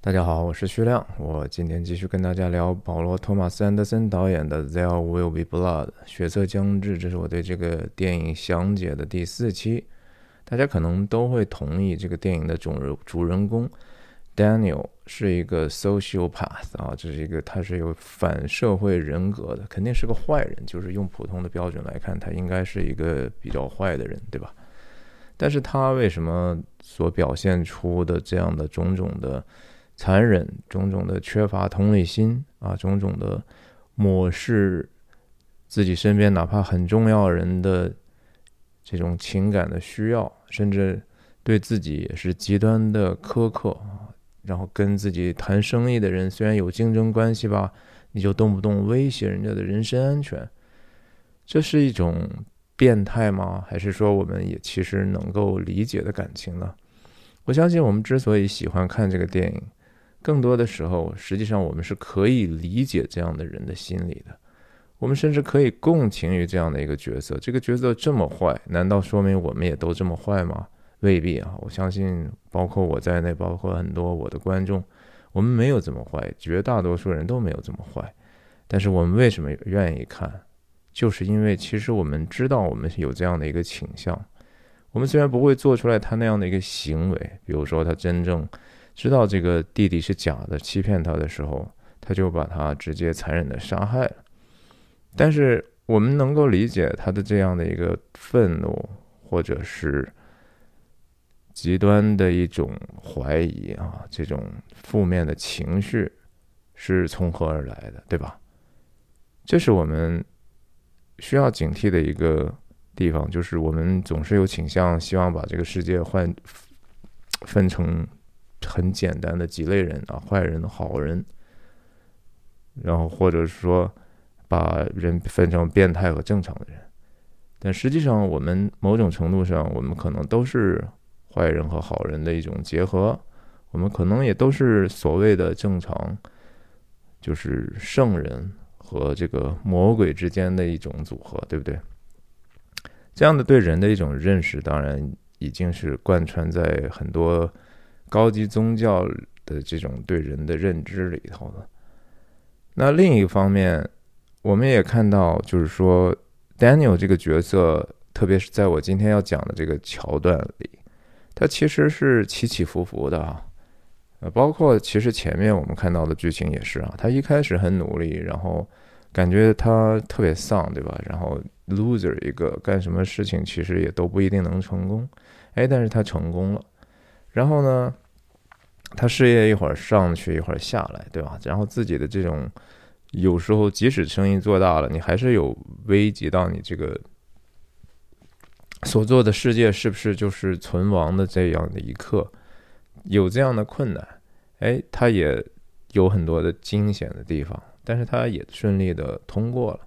大家好，我是徐亮。我今天继续跟大家聊保罗·托马斯·安德森导演的《There Will Be Blood》血色将至。这是我对这个电影详解的第四期。大家可能都会同意，这个电影的主人主人公 Daniel 是一个 sociopath 啊，这是一个他是有反社会人格的，肯定是个坏人。就是用普通的标准来看，他应该是一个比较坏的人，对吧？但是他为什么所表现出的这样的种种的？残忍，种种的缺乏同理心啊，种种的漠视自己身边哪怕很重要人的这种情感的需要，甚至对自己也是极端的苛刻啊。然后跟自己谈生意的人，虽然有竞争关系吧，你就动不动威胁人家的人身安全，这是一种变态吗？还是说我们也其实能够理解的感情呢？我相信我们之所以喜欢看这个电影。更多的时候，实际上我们是可以理解这样的人的心理的，我们甚至可以共情于这样的一个角色。这个角色这么坏，难道说明我们也都这么坏吗？未必啊！我相信，包括我在内，包括很多我的观众，我们没有这么坏，绝大多数人都没有这么坏。但是我们为什么愿意看？就是因为其实我们知道我们有这样的一个倾向。我们虽然不会做出来他那样的一个行为，比如说他真正。知道这个弟弟是假的，欺骗他的时候，他就把他直接残忍的杀害了。但是我们能够理解他的这样的一个愤怒，或者是极端的一种怀疑啊，这种负面的情绪是从何而来的，对吧？这是我们需要警惕的一个地方，就是我们总是有倾向，希望把这个世界换分成。很简单的几类人啊，坏人、好人，然后或者说把人分成变态和正常的人，但实际上我们某种程度上，我们可能都是坏人和好人的一种结合，我们可能也都是所谓的正常，就是圣人和这个魔鬼之间的一种组合，对不对？这样的对人的一种认识，当然已经是贯穿在很多。高级宗教的这种对人的认知里头的。那另一方面，我们也看到，就是说，Daniel 这个角色，特别是在我今天要讲的这个桥段里，他其实是起起伏伏的啊。呃，包括其实前面我们看到的剧情也是啊，他一开始很努力，然后感觉他特别丧，对吧？然后 loser 一个，干什么事情其实也都不一定能成功。哎，但是他成功了。然后呢，他事业一会儿上去一会儿下来，对吧？然后自己的这种，有时候即使生意做大了，你还是有危及到你这个所做的世界是不是就是存亡的这样的一刻，有这样的困难。哎，他也有很多的惊险的地方，但是他也顺利的通过了。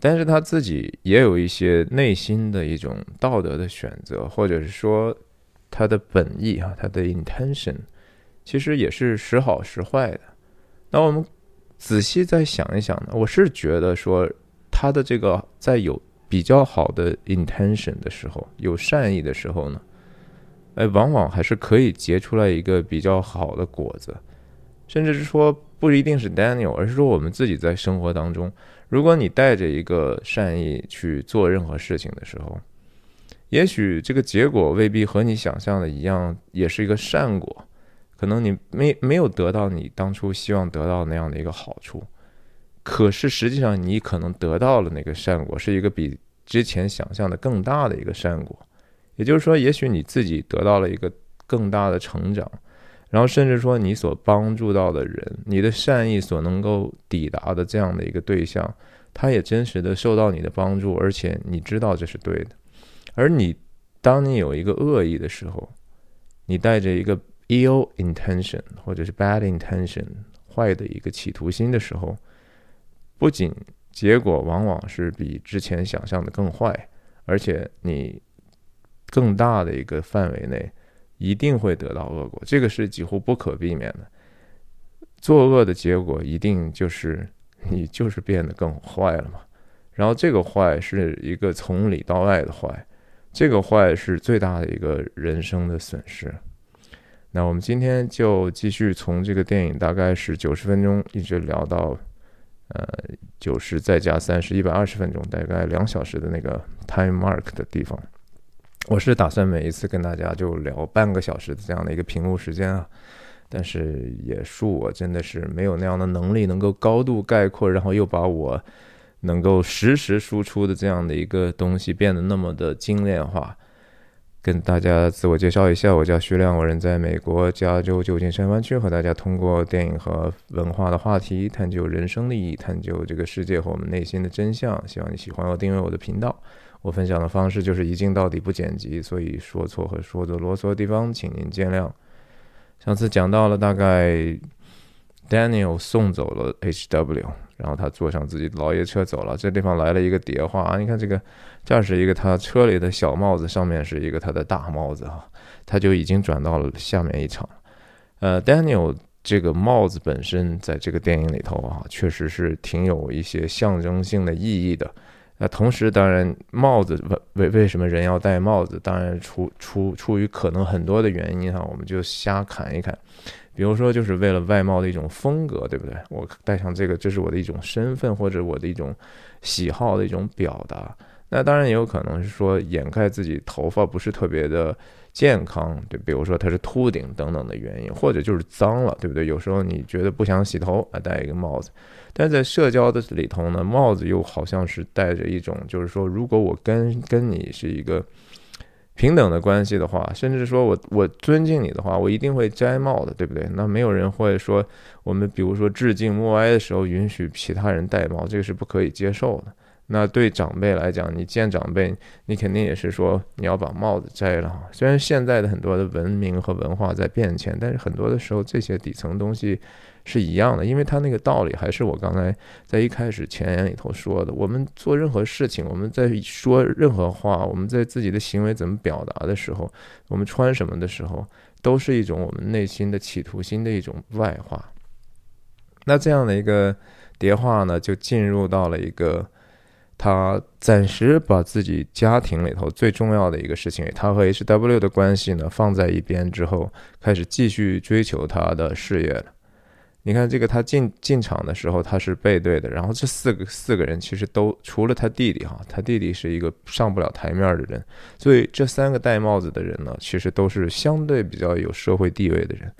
但是他自己也有一些内心的一种道德的选择，或者是说。他的本意啊，他的 intention，其实也是时好时坏的。那我们仔细再想一想呢，我是觉得说，他的这个在有比较好的 intention 的时候，有善意的时候呢，哎，往往还是可以结出来一个比较好的果子。甚至是说，不一定是 Daniel，而是说我们自己在生活当中，如果你带着一个善意去做任何事情的时候。也许这个结果未必和你想象的一样，也是一个善果，可能你没没有得到你当初希望得到那样的一个好处，可是实际上你可能得到了那个善果，是一个比之前想象的更大的一个善果。也就是说，也许你自己得到了一个更大的成长，然后甚至说你所帮助到的人，你的善意所能够抵达的这样的一个对象，他也真实的受到你的帮助，而且你知道这是对的。而你，当你有一个恶意的时候，你带着一个 ill intention 或者是 bad intention 坏的一个企图心的时候，不仅结果往往是比之前想象的更坏，而且你更大的一个范围内一定会得到恶果，这个是几乎不可避免的。作恶的结果一定就是你就是变得更坏了嘛。然后这个坏是一个从里到外的坏。这个坏是最大的一个人生的损失。那我们今天就继续从这个电影大概是九十分钟，一直聊到呃九十再加三十，一百二十分钟，大概两小时的那个 time mark 的地方。我是打算每一次跟大家就聊半个小时的这样的一个屏幕时间啊，但是也恕我真的是没有那样的能力，能够高度概括，然后又把我能够实时输出的这样的一个东西变得那么的精炼化。跟大家自我介绍一下，我叫徐亮，我人在美国加州旧金山湾区，和大家通过电影和文化的话题，探究人生的意义，探究这个世界和我们内心的真相。希望你喜欢我，订阅我的频道。我分享的方式就是一镜到底不剪辑，所以说错和说的啰嗦的地方，请您见谅。上次讲到了大概 Daniel 送走了 HW，然后他坐上自己的老爷车走了。这地方来了一个叠画啊，你看这个这是一个他车里的小帽子，上面是一个他的大帽子啊，他就已经转到了下面一场。呃，Daniel 这个帽子本身在这个电影里头啊，确实是挺有一些象征性的意义的。那同时，当然，帽子为为为什么人要戴帽子？当然，出出出于可能很多的原因哈，我们就瞎侃一侃。比如说，就是为了外貌的一种风格，对不对？我戴上这个，这是我的一种身份或者我的一种喜好的一种表达。那当然也有可能是说掩盖自己头发不是特别的健康，对，比如说它是秃顶等等的原因，或者就是脏了，对不对？有时候你觉得不想洗头，啊，戴一个帽子。但在社交的里头呢，帽子又好像是带着一种，就是说，如果我跟跟你是一个平等的关系的话，甚至说我我尊敬你的话，我一定会摘帽的，对不对？那没有人会说，我们比如说致敬默哀的时候允许其他人戴帽，这个是不可以接受的。那对长辈来讲，你见长辈，你肯定也是说你要把帽子摘了。虽然现在的很多的文明和文化在变迁，但是很多的时候这些底层东西。是一样的，因为他那个道理还是我刚才在一开始前言里头说的。我们做任何事情，我们在说任何话，我们在自己的行为怎么表达的时候，我们穿什么的时候，都是一种我们内心的企图心的一种外化。那这样的一个叠化呢，就进入到了一个他暂时把自己家庭里头最重要的一个事情，他和 H W 的关系呢放在一边之后，开始继续追求他的事业了。你看这个，他进进场的时候他是背对的，然后这四个四个人其实都除了他弟弟哈，他弟弟是一个上不了台面的人，所以这三个戴帽子的人呢，其实都是相对比较有社会地位的人，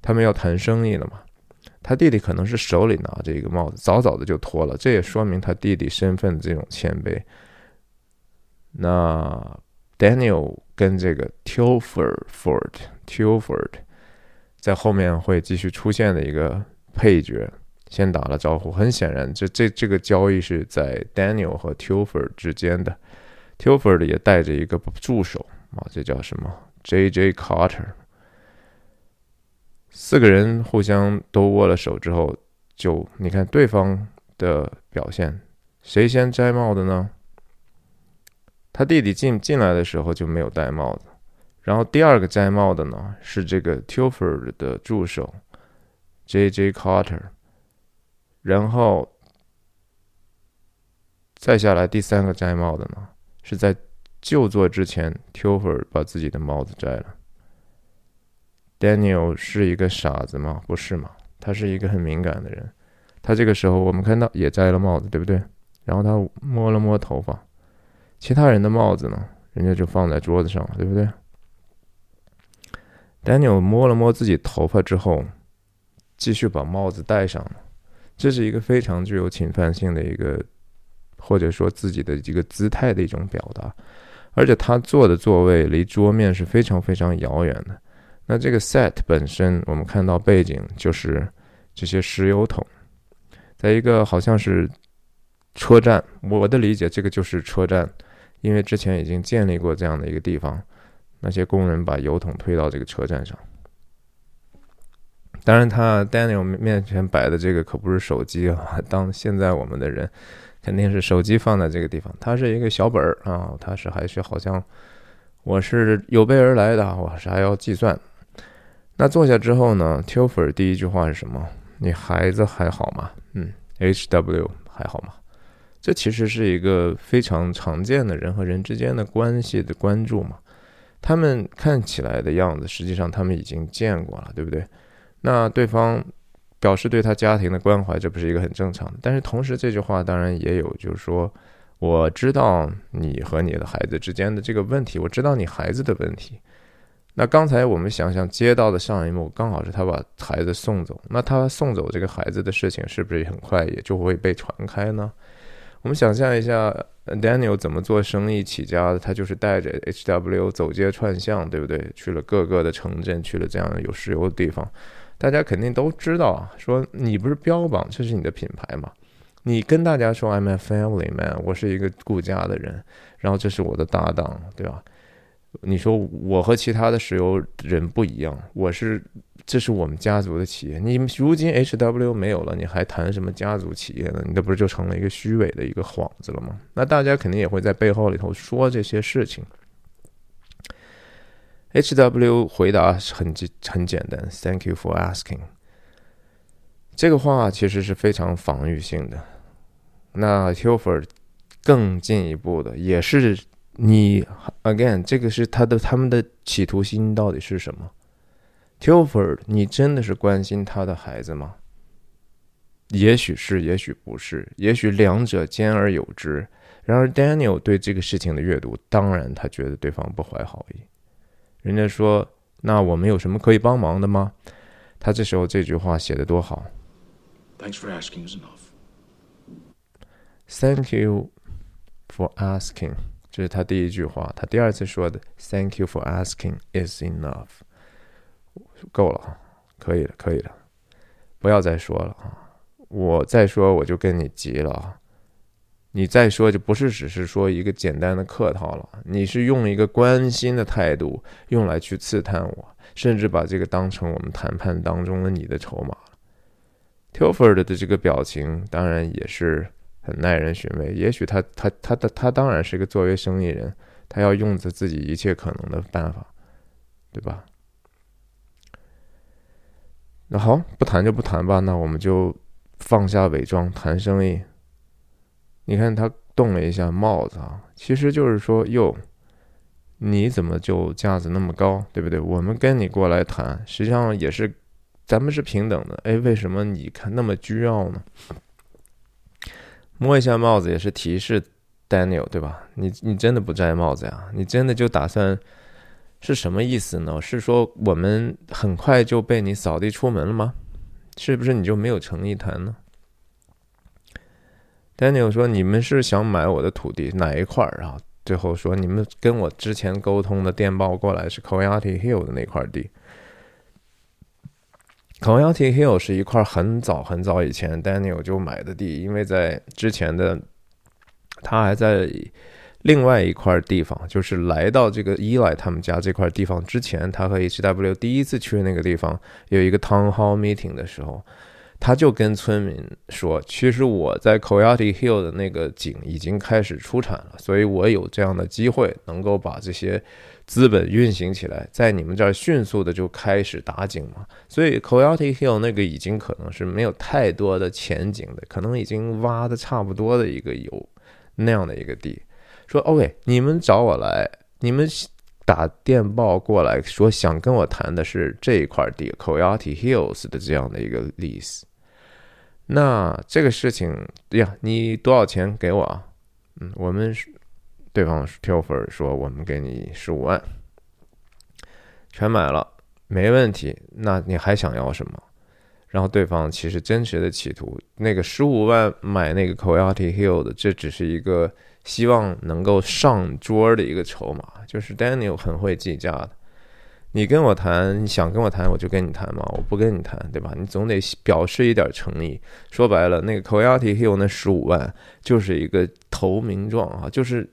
他们要谈生意了嘛，他弟弟可能是手里拿着一个帽子，早早的就脱了，这也说明他弟弟身份的这种谦卑。那 Daniel 跟这个 Tilford，Tilford。在后面会继续出现的一个配角，先打了招呼。很显然，这这这个交易是在 Daniel 和 Tilford 之间的。Tilford 也带着一个助手啊，这叫什么？J.J. Carter。四个人互相都握了手之后，就你看对方的表现，谁先摘帽的呢？他弟弟进进来的时候就没有戴帽子。然后第二个摘帽的呢是这个 Tilford 的助手 J.J. Carter，然后再下来第三个摘帽的呢是在就座之前 Tilford 把自己的帽子摘了。Daniel 是一个傻子吗？不是嘛，他是一个很敏感的人。他这个时候我们看到也摘了帽子，对不对？然后他摸了摸头发，其他人的帽子呢，人家就放在桌子上了，对不对？Daniel 摸了摸自己头发之后，继续把帽子戴上了。这是一个非常具有侵犯性的一个，或者说自己的一个姿态的一种表达。而且他坐的座位离桌面是非常非常遥远的。那这个 set 本身，我们看到背景就是这些石油桶，在一个好像是车站。我的理解，这个就是车站，因为之前已经建立过这样的一个地方。那些工人把油桶推到这个车站上。当然，他 Daniel 面前摆的这个可不是手机啊。当现在我们的人肯定是手机放在这个地方，它是一个小本儿啊，它是还是好像我是有备而来的，我是还要计算。那坐下之后呢，Tilfer 第一句话是什么？你孩子还好吗？嗯，HW 还好吗？这其实是一个非常常见的人和人之间的关系的关注嘛。他们看起来的样子，实际上他们已经见过了，对不对？那对方表示对他家庭的关怀，这不是一个很正常的？但是同时，这句话当然也有，就是说，我知道你和你的孩子之间的这个问题，我知道你孩子的问题。那刚才我们想想接到的上一幕，刚好是他把孩子送走。那他送走这个孩子的事情，是不是也很快也就会被传开呢？我们想象一下，Daniel 怎么做生意起家的？他就是带着 HW 走街串巷，对不对？去了各个的城镇，去了这样有石油的地方。大家肯定都知道啊，说你不是标榜这是你的品牌吗？你跟大家说 I'm a family man，我是一个顾家的人，然后这是我的搭档，对吧？你说我和其他的石油人不一样，我是。这是我们家族的企业，你如今 H W 没有了，你还谈什么家族企业呢？你这不是就成了一个虚伪的一个幌子了吗？那大家肯定也会在背后里头说这些事情。H W 回答很简很简单，Thank you for asking。这个话其实是非常防御性的。那 Hilfer 更进一步的也是你 again，这个是他的他们的企图心到底是什么？Tilford，你真的是关心他的孩子吗？也许是，也许不是，也许两者兼而有之。然而，Daniel 对这个事情的阅读，当然他觉得对方不怀好意。人家说：“那我们有什么可以帮忙的吗？”他这时候这句话写的多好！Thanks for asking is enough. Thank you for asking，这是他第一句话。他第二次说的：“Thank you for asking is enough。”够了，可以了，可以了，不要再说了啊！我再说我就跟你急了啊！你再说就不是只是说一个简单的客套了，你是用一个关心的态度用来去刺探我，甚至把这个当成我们谈判当中的你的筹码了。Tilford 的这个表情当然也是很耐人寻味，也许他他他的他当然是一个作为生意人，他要用着自己一切可能的办法，对吧？那好，不谈就不谈吧。那我们就放下伪装，谈生意。你看他动了一下帽子啊，其实就是说，哟，你怎么就架子那么高，对不对？我们跟你过来谈，实际上也是，咱们是平等的。哎，为什么你看那么倨傲呢？摸一下帽子也是提示 Daniel，对吧？你你真的不摘帽子呀？你真的就打算？是什么意思呢？是说我们很快就被你扫地出门了吗？是不是你就没有诚意谈呢？Daniel 说：“你们是想买我的土地哪一块儿啊？”最后说：“你们跟我之前沟通的电报过来是 Coyote Hill 的那块地。Coyote Hill 是一块很早很早以前 Daniel 就买的地，因为在之前的他还在。”另外一块地方，就是来到这个伊莱他们家这块地方之前，他和 H.W 第一次去那个地方有一个 town hall meeting 的时候，他就跟村民说：“其实我在 Coyote Hill 的那个井已经开始出产了，所以我有这样的机会能够把这些资本运行起来，在你们这儿迅速的就开始打井嘛。所以 Coyote Hill 那个已经可能是没有太多的前景的，可能已经挖的差不多的一个有那样的一个地。”说 OK，你们找我来，你们打电报过来说想跟我谈的是这一块地，Coyote Hills 的这样的一个 lease。那这个事情呀，你多少钱给我啊？嗯，我们对方 Tilfer 说我们给你十五万，全买了，没问题。那你还想要什么？然后对方其实真实的企图，那个十五万买那个 Coyote Hill 的，这只是一个。希望能够上桌的一个筹码，就是 Daniel 很会计价的。你跟我谈，你想跟我谈，我就跟你谈嘛，我不跟你谈，对吧？你总得表示一点诚意。说白了，那个 Coyote Hill 那十五万就是一个投名状啊，就是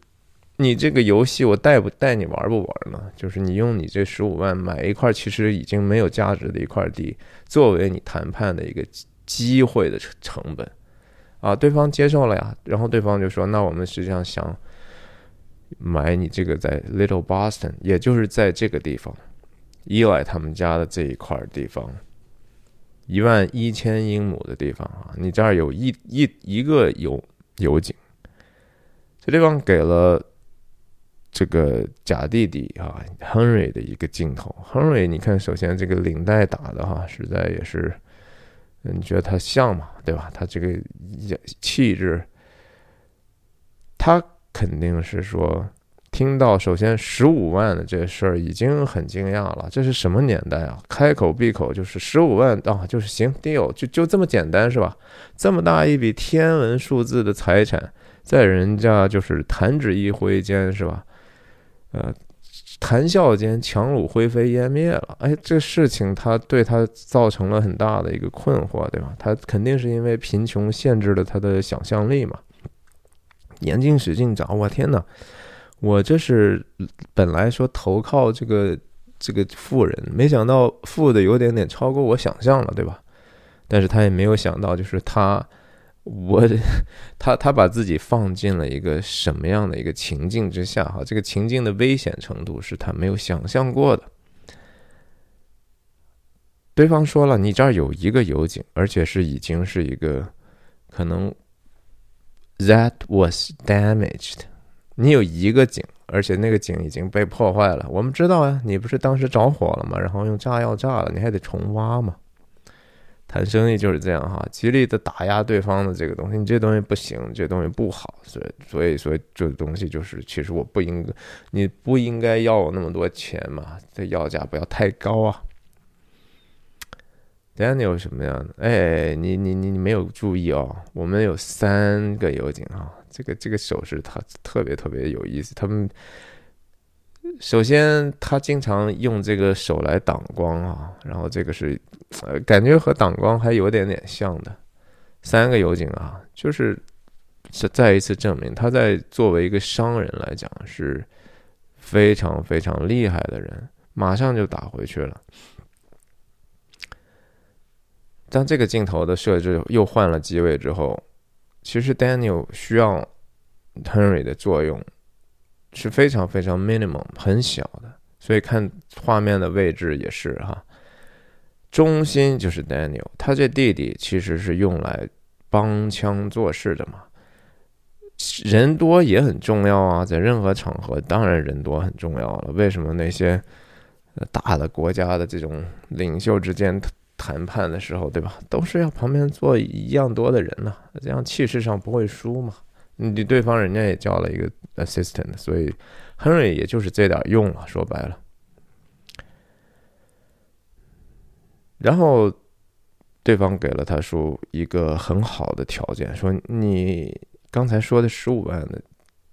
你这个游戏我带不带你玩不玩呢？就是你用你这十五万买一块其实已经没有价值的一块地，作为你谈判的一个机会的成本。啊，对方接受了呀，然后对方就说：“那我们实际上想买你这个在 Little Boston，也就是在这个地方，伊莱他们家的这一块地方，一万一千英亩的地方啊，你这儿有一一一个油油井，这地方给了这个假弟弟啊，Henry 的一个镜头。Henry，你看，首先这个领带打的哈，实在也是，你觉得他像吗？对吧？他这个气质，他肯定是说。听到首先十五万的这事儿已经很惊讶了，这是什么年代啊？开口闭口就是十五万啊，就是行，deal，就就这么简单是吧？这么大一笔天文数字的财产，在人家就是弹指一挥间是吧？呃，谈笑间强弩灰飞烟灭了。哎，这事情他对他造成了很大的一个困惑，对吧？他肯定是因为贫穷限制了他的想象力嘛。眼睛使劲找，我天哪！我这是本来说投靠这个这个富人，没想到富的有点点超过我想象了，对吧？但是他也没有想到，就是他，我他他把自己放进了一个什么样的一个情境之下？哈，这个情境的危险程度是他没有想象过的。对方说了，你这儿有一个油井，而且是已经是一个可能 that was damaged。你有一个井，而且那个井已经被破坏了。我们知道呀，你不是当时着火了吗？然后用炸药炸了，你还得重挖嘛。谈生意就是这样哈，极力的打压对方的这个东西，你这东西不行，这东西不好，所以所以所以这东西就是，其实我不应，你不应该要我那么多钱嘛，这要价不要太高啊。Daniel 什么样的？哎，你你你你没有注意哦，我们有三个油井啊。这个这个手势他特别特别有意思。他们首先他经常用这个手来挡光啊，然后这个是呃感觉和挡光还有点点像的。三个油井啊，就是是再一次证明他在作为一个商人来讲是非常非常厉害的人。马上就打回去了。当这个镜头的设置又换了机位之后。其实 Daniel 需要 Henry 的作用是非常非常 minimum 很小的，所以看画面的位置也是哈，中心就是 Daniel，他这弟弟其实是用来帮腔做事的嘛，人多也很重要啊，在任何场合当然人多很重要了。为什么那些大的国家的这种领袖之间？谈判的时候，对吧？都是要旁边坐一样多的人呢，这样气势上不会输嘛。你对方人家也叫了一个 assistant，所以 Henry 也就是这点用了。说白了，然后对方给了他说一个很好的条件，说你刚才说的十五万的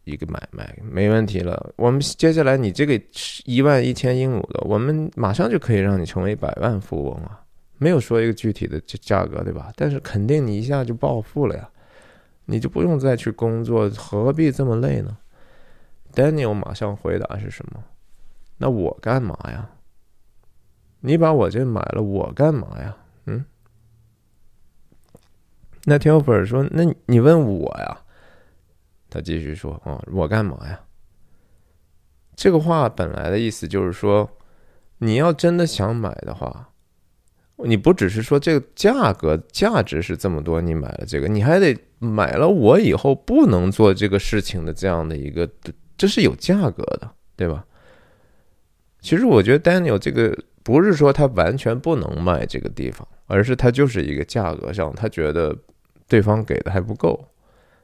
一个买卖没问题了。我们接下来你这个一万一千英亩的，我们马上就可以让你成为百万富翁啊！没有说一个具体的价格，对吧？但是肯定你一下就暴富了呀，你就不用再去工作，何必这么累呢？Daniel 马上回答是什么？那我干嘛呀？你把我这买了，我干嘛呀？嗯？那 Telfer 说：“那你问我呀？”他继续说：“啊，我干嘛呀？”这个话本来的意思就是说，你要真的想买的话。你不只是说这个价格价值是这么多，你买了这个，你还得买了我以后不能做这个事情的这样的一个，这是有价格的，对吧？其实我觉得 Daniel 这个不是说他完全不能卖这个地方，而是他就是一个价格上，他觉得对方给的还不够，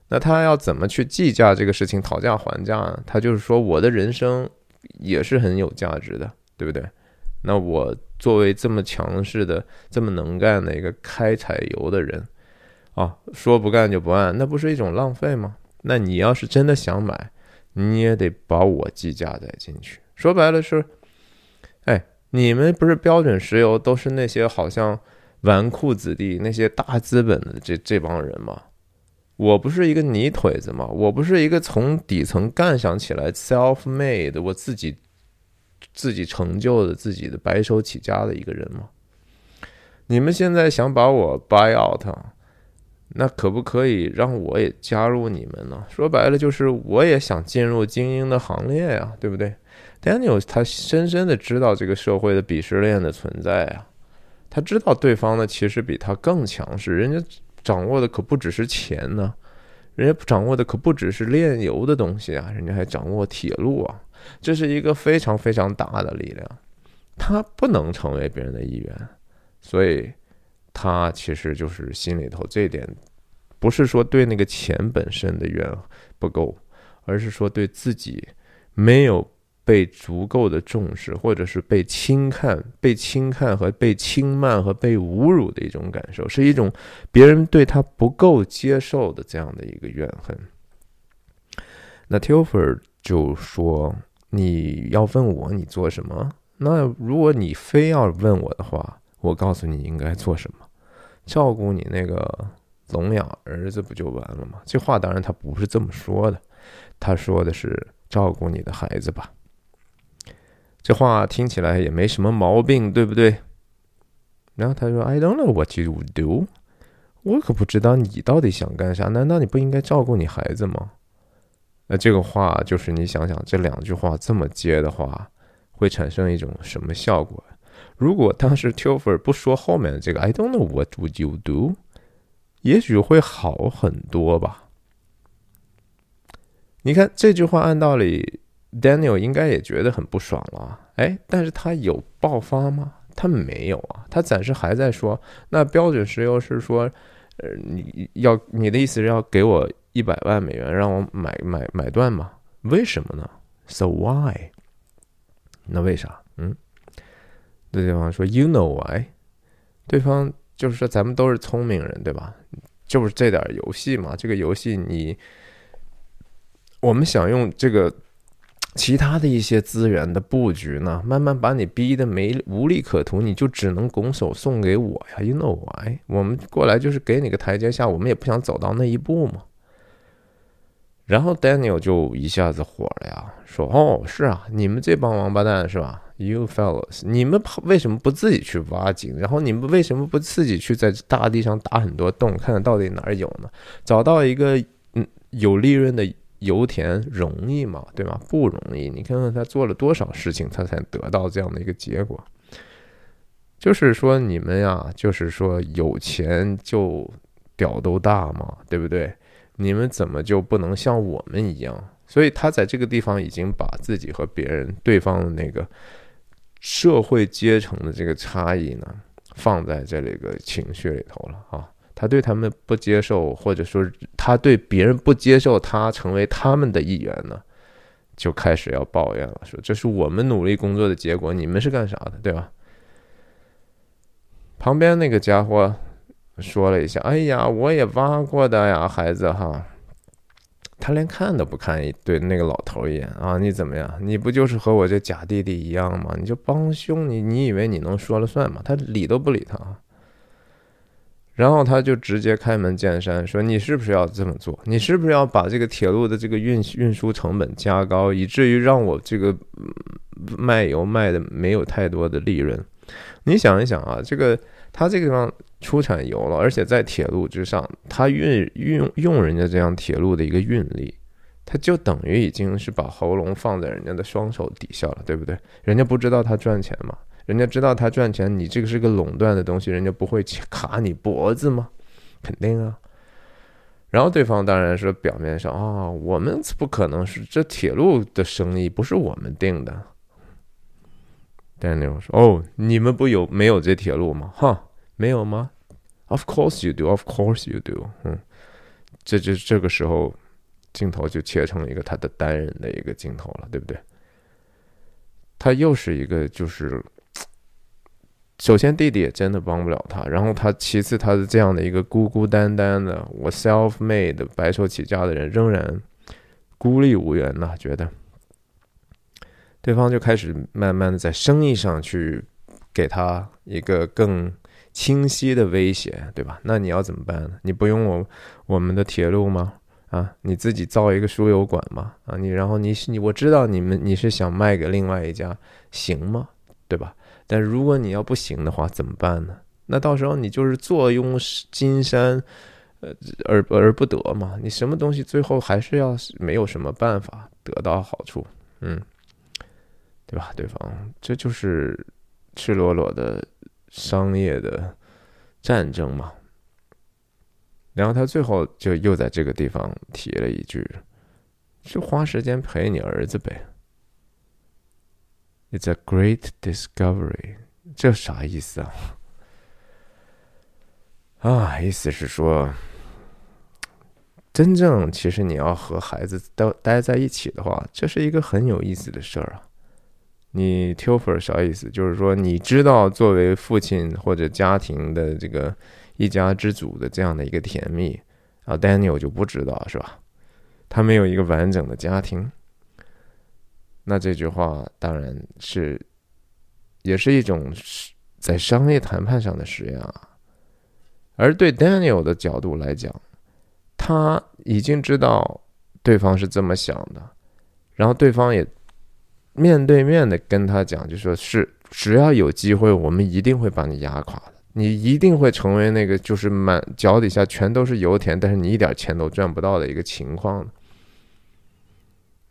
那他要怎么去计价这个事情，讨价还价呢？他就是说我的人生也是很有价值的，对不对？那我。作为这么强势的、这么能干的一个开采油的人，啊，说不干就不干，那不是一种浪费吗？那你要是真的想买，你也得把我计价再进去。说白了是，哎，你们不是标准石油都是那些好像纨绔子弟、那些大资本的这这帮人吗？我不是一个泥腿子吗？我不是一个从底层干上起来 self-made，我自己。自己成就的自己的白手起家的一个人吗？你们现在想把我 buy out，那可不可以让我也加入你们呢？说白了就是我也想进入精英的行列呀，对不对？Daniel 他深深的知道这个社会的鄙视链的存在啊，他知道对方呢其实比他更强势，人家掌握的可不只是钱呢，人家掌握的可不只是炼油的东西啊，人家还掌握铁路啊，这是一个非常非常大的力量。他不能成为别人的一员，所以他其实就是心里头这点，不是说对那个钱本身的怨不够，而是说对自己没有。被足够的重视，或者是被轻看、被轻看和被轻慢和被侮辱的一种感受，是一种别人对他不够接受的这样的一个怨恨。那 t i l f e r 就说：“你要问我你做什么？那如果你非要问我的话，我告诉你应该做什么，照顾你那个聋哑儿子不就完了吗？”这话当然他不是这么说的，他说的是照顾你的孩子吧。这话听起来也没什么毛病，对不对？然后他说：“I don't know what you would do。”我可不知道你到底想干啥？难道你不应该照顾你孩子吗？那这个话就是你想想，这两句话这么接的话，会产生一种什么效果？如果当时 Tilfer 不说后面的这个 “I don't know what would you do”，也许会好很多吧。你看这句话，按道理。Daniel 应该也觉得很不爽了，哎，但是他有爆发吗？他没有啊，他暂时还在说，那标准石油是说，呃，你要你的意思是要给我一百万美元让我买买买断吗？为什么呢？So why？那为啥？嗯，对方说 You know why？对方就是说咱们都是聪明人，对吧？就是这点游戏嘛，这个游戏你，我们想用这个。其他的一些资源的布局呢，慢慢把你逼得没无利可图，你就只能拱手送给我呀，You know why？我们过来就是给你个台阶下，我们也不想走到那一步嘛。然后 Daniel 就一下子火了呀，说：“哦，是啊，你们这帮王八蛋是吧？You fellows，你们为什么不自己去挖井？然后你们为什么不自己去在大地上打很多洞，看看到底哪儿有呢？找到一个嗯有利润的。”油田容易吗？对吗？不容易。你看看他做了多少事情，他才得到这样的一个结果。就是说，你们呀，就是说有钱就屌都大嘛，对不对？你们怎么就不能像我们一样？所以他在这个地方已经把自己和别人、对方的那个社会阶层的这个差异呢，放在这里个情绪里头了啊。他对他们不接受，或者说他对别人不接受，他成为他们的一员呢，就开始要抱怨了，说这是我们努力工作的结果，你们是干啥的，对吧？旁边那个家伙说了一下：“哎呀，我也挖过的呀，孩子哈。”他连看都不看一对那个老头一眼啊！你怎么样？你不就是和我这假弟弟一样吗？你就帮凶，你你以为你能说了算吗？他理都不理他！然后他就直接开门见山说：“你是不是要这么做？你是不是要把这个铁路的这个运运输成本加高，以至于让我这个卖油卖的没有太多的利润？你想一想啊，这个他这个地方出产油了，而且在铁路之上，他运运用人家这样铁路的一个运力，他就等于已经是把喉咙放在人家的双手底下了，对不对？人家不知道他赚钱吗？”人家知道他赚钱，你这个是个垄断的东西，人家不会卡你脖子吗？肯定啊。然后对方当然是表面上啊，我们不可能是这铁路的生意不是我们定的。Daniel 说：“哦，你们不有没有这铁路吗？哈，没有吗？Of course you do. Of course you do. 嗯，这就这个时候镜头就切成了一个他的单人的一个镜头了，对不对？他又是一个就是。首先，弟弟也真的帮不了他。然后他，其次，他是这样的一个孤孤单单的，我 self made 白手起家的人，仍然孤立无援呐。觉得对方就开始慢慢的在生意上去给他一个更清晰的威胁，对吧？那你要怎么办呢？你不用我我们的铁路吗？啊，你自己造一个输油管吗？啊，你然后你你我知道你们你是想卖给另外一家，行吗？对吧？但如果你要不行的话，怎么办呢？那到时候你就是坐拥金山，呃，而而不得嘛。你什么东西最后还是要没有什么办法得到好处，嗯，对吧？对方这就是赤裸裸的商业的战争嘛。然后他最后就又在这个地方提了一句：“就花时间陪你儿子呗。” It's a great discovery，这啥意思啊？啊，意思是说，真正其实你要和孩子待待在一起的话，这是一个很有意思的事儿啊。你 t i f e r 啥意思？就是说，你知道作为父亲或者家庭的这个一家之主的这样的一个甜蜜啊，Daniel 就不知道是吧？他没有一个完整的家庭。那这句话当然是，也是一种在商业谈判上的实验啊。而对 Daniel 的角度来讲，他已经知道对方是这么想的，然后对方也。面对面的跟他讲，就说是只要有机会，我们一定会把你压垮的。你一定会成为那个就是满脚底下全都是油田，但是你一点钱都赚不到的一个情况。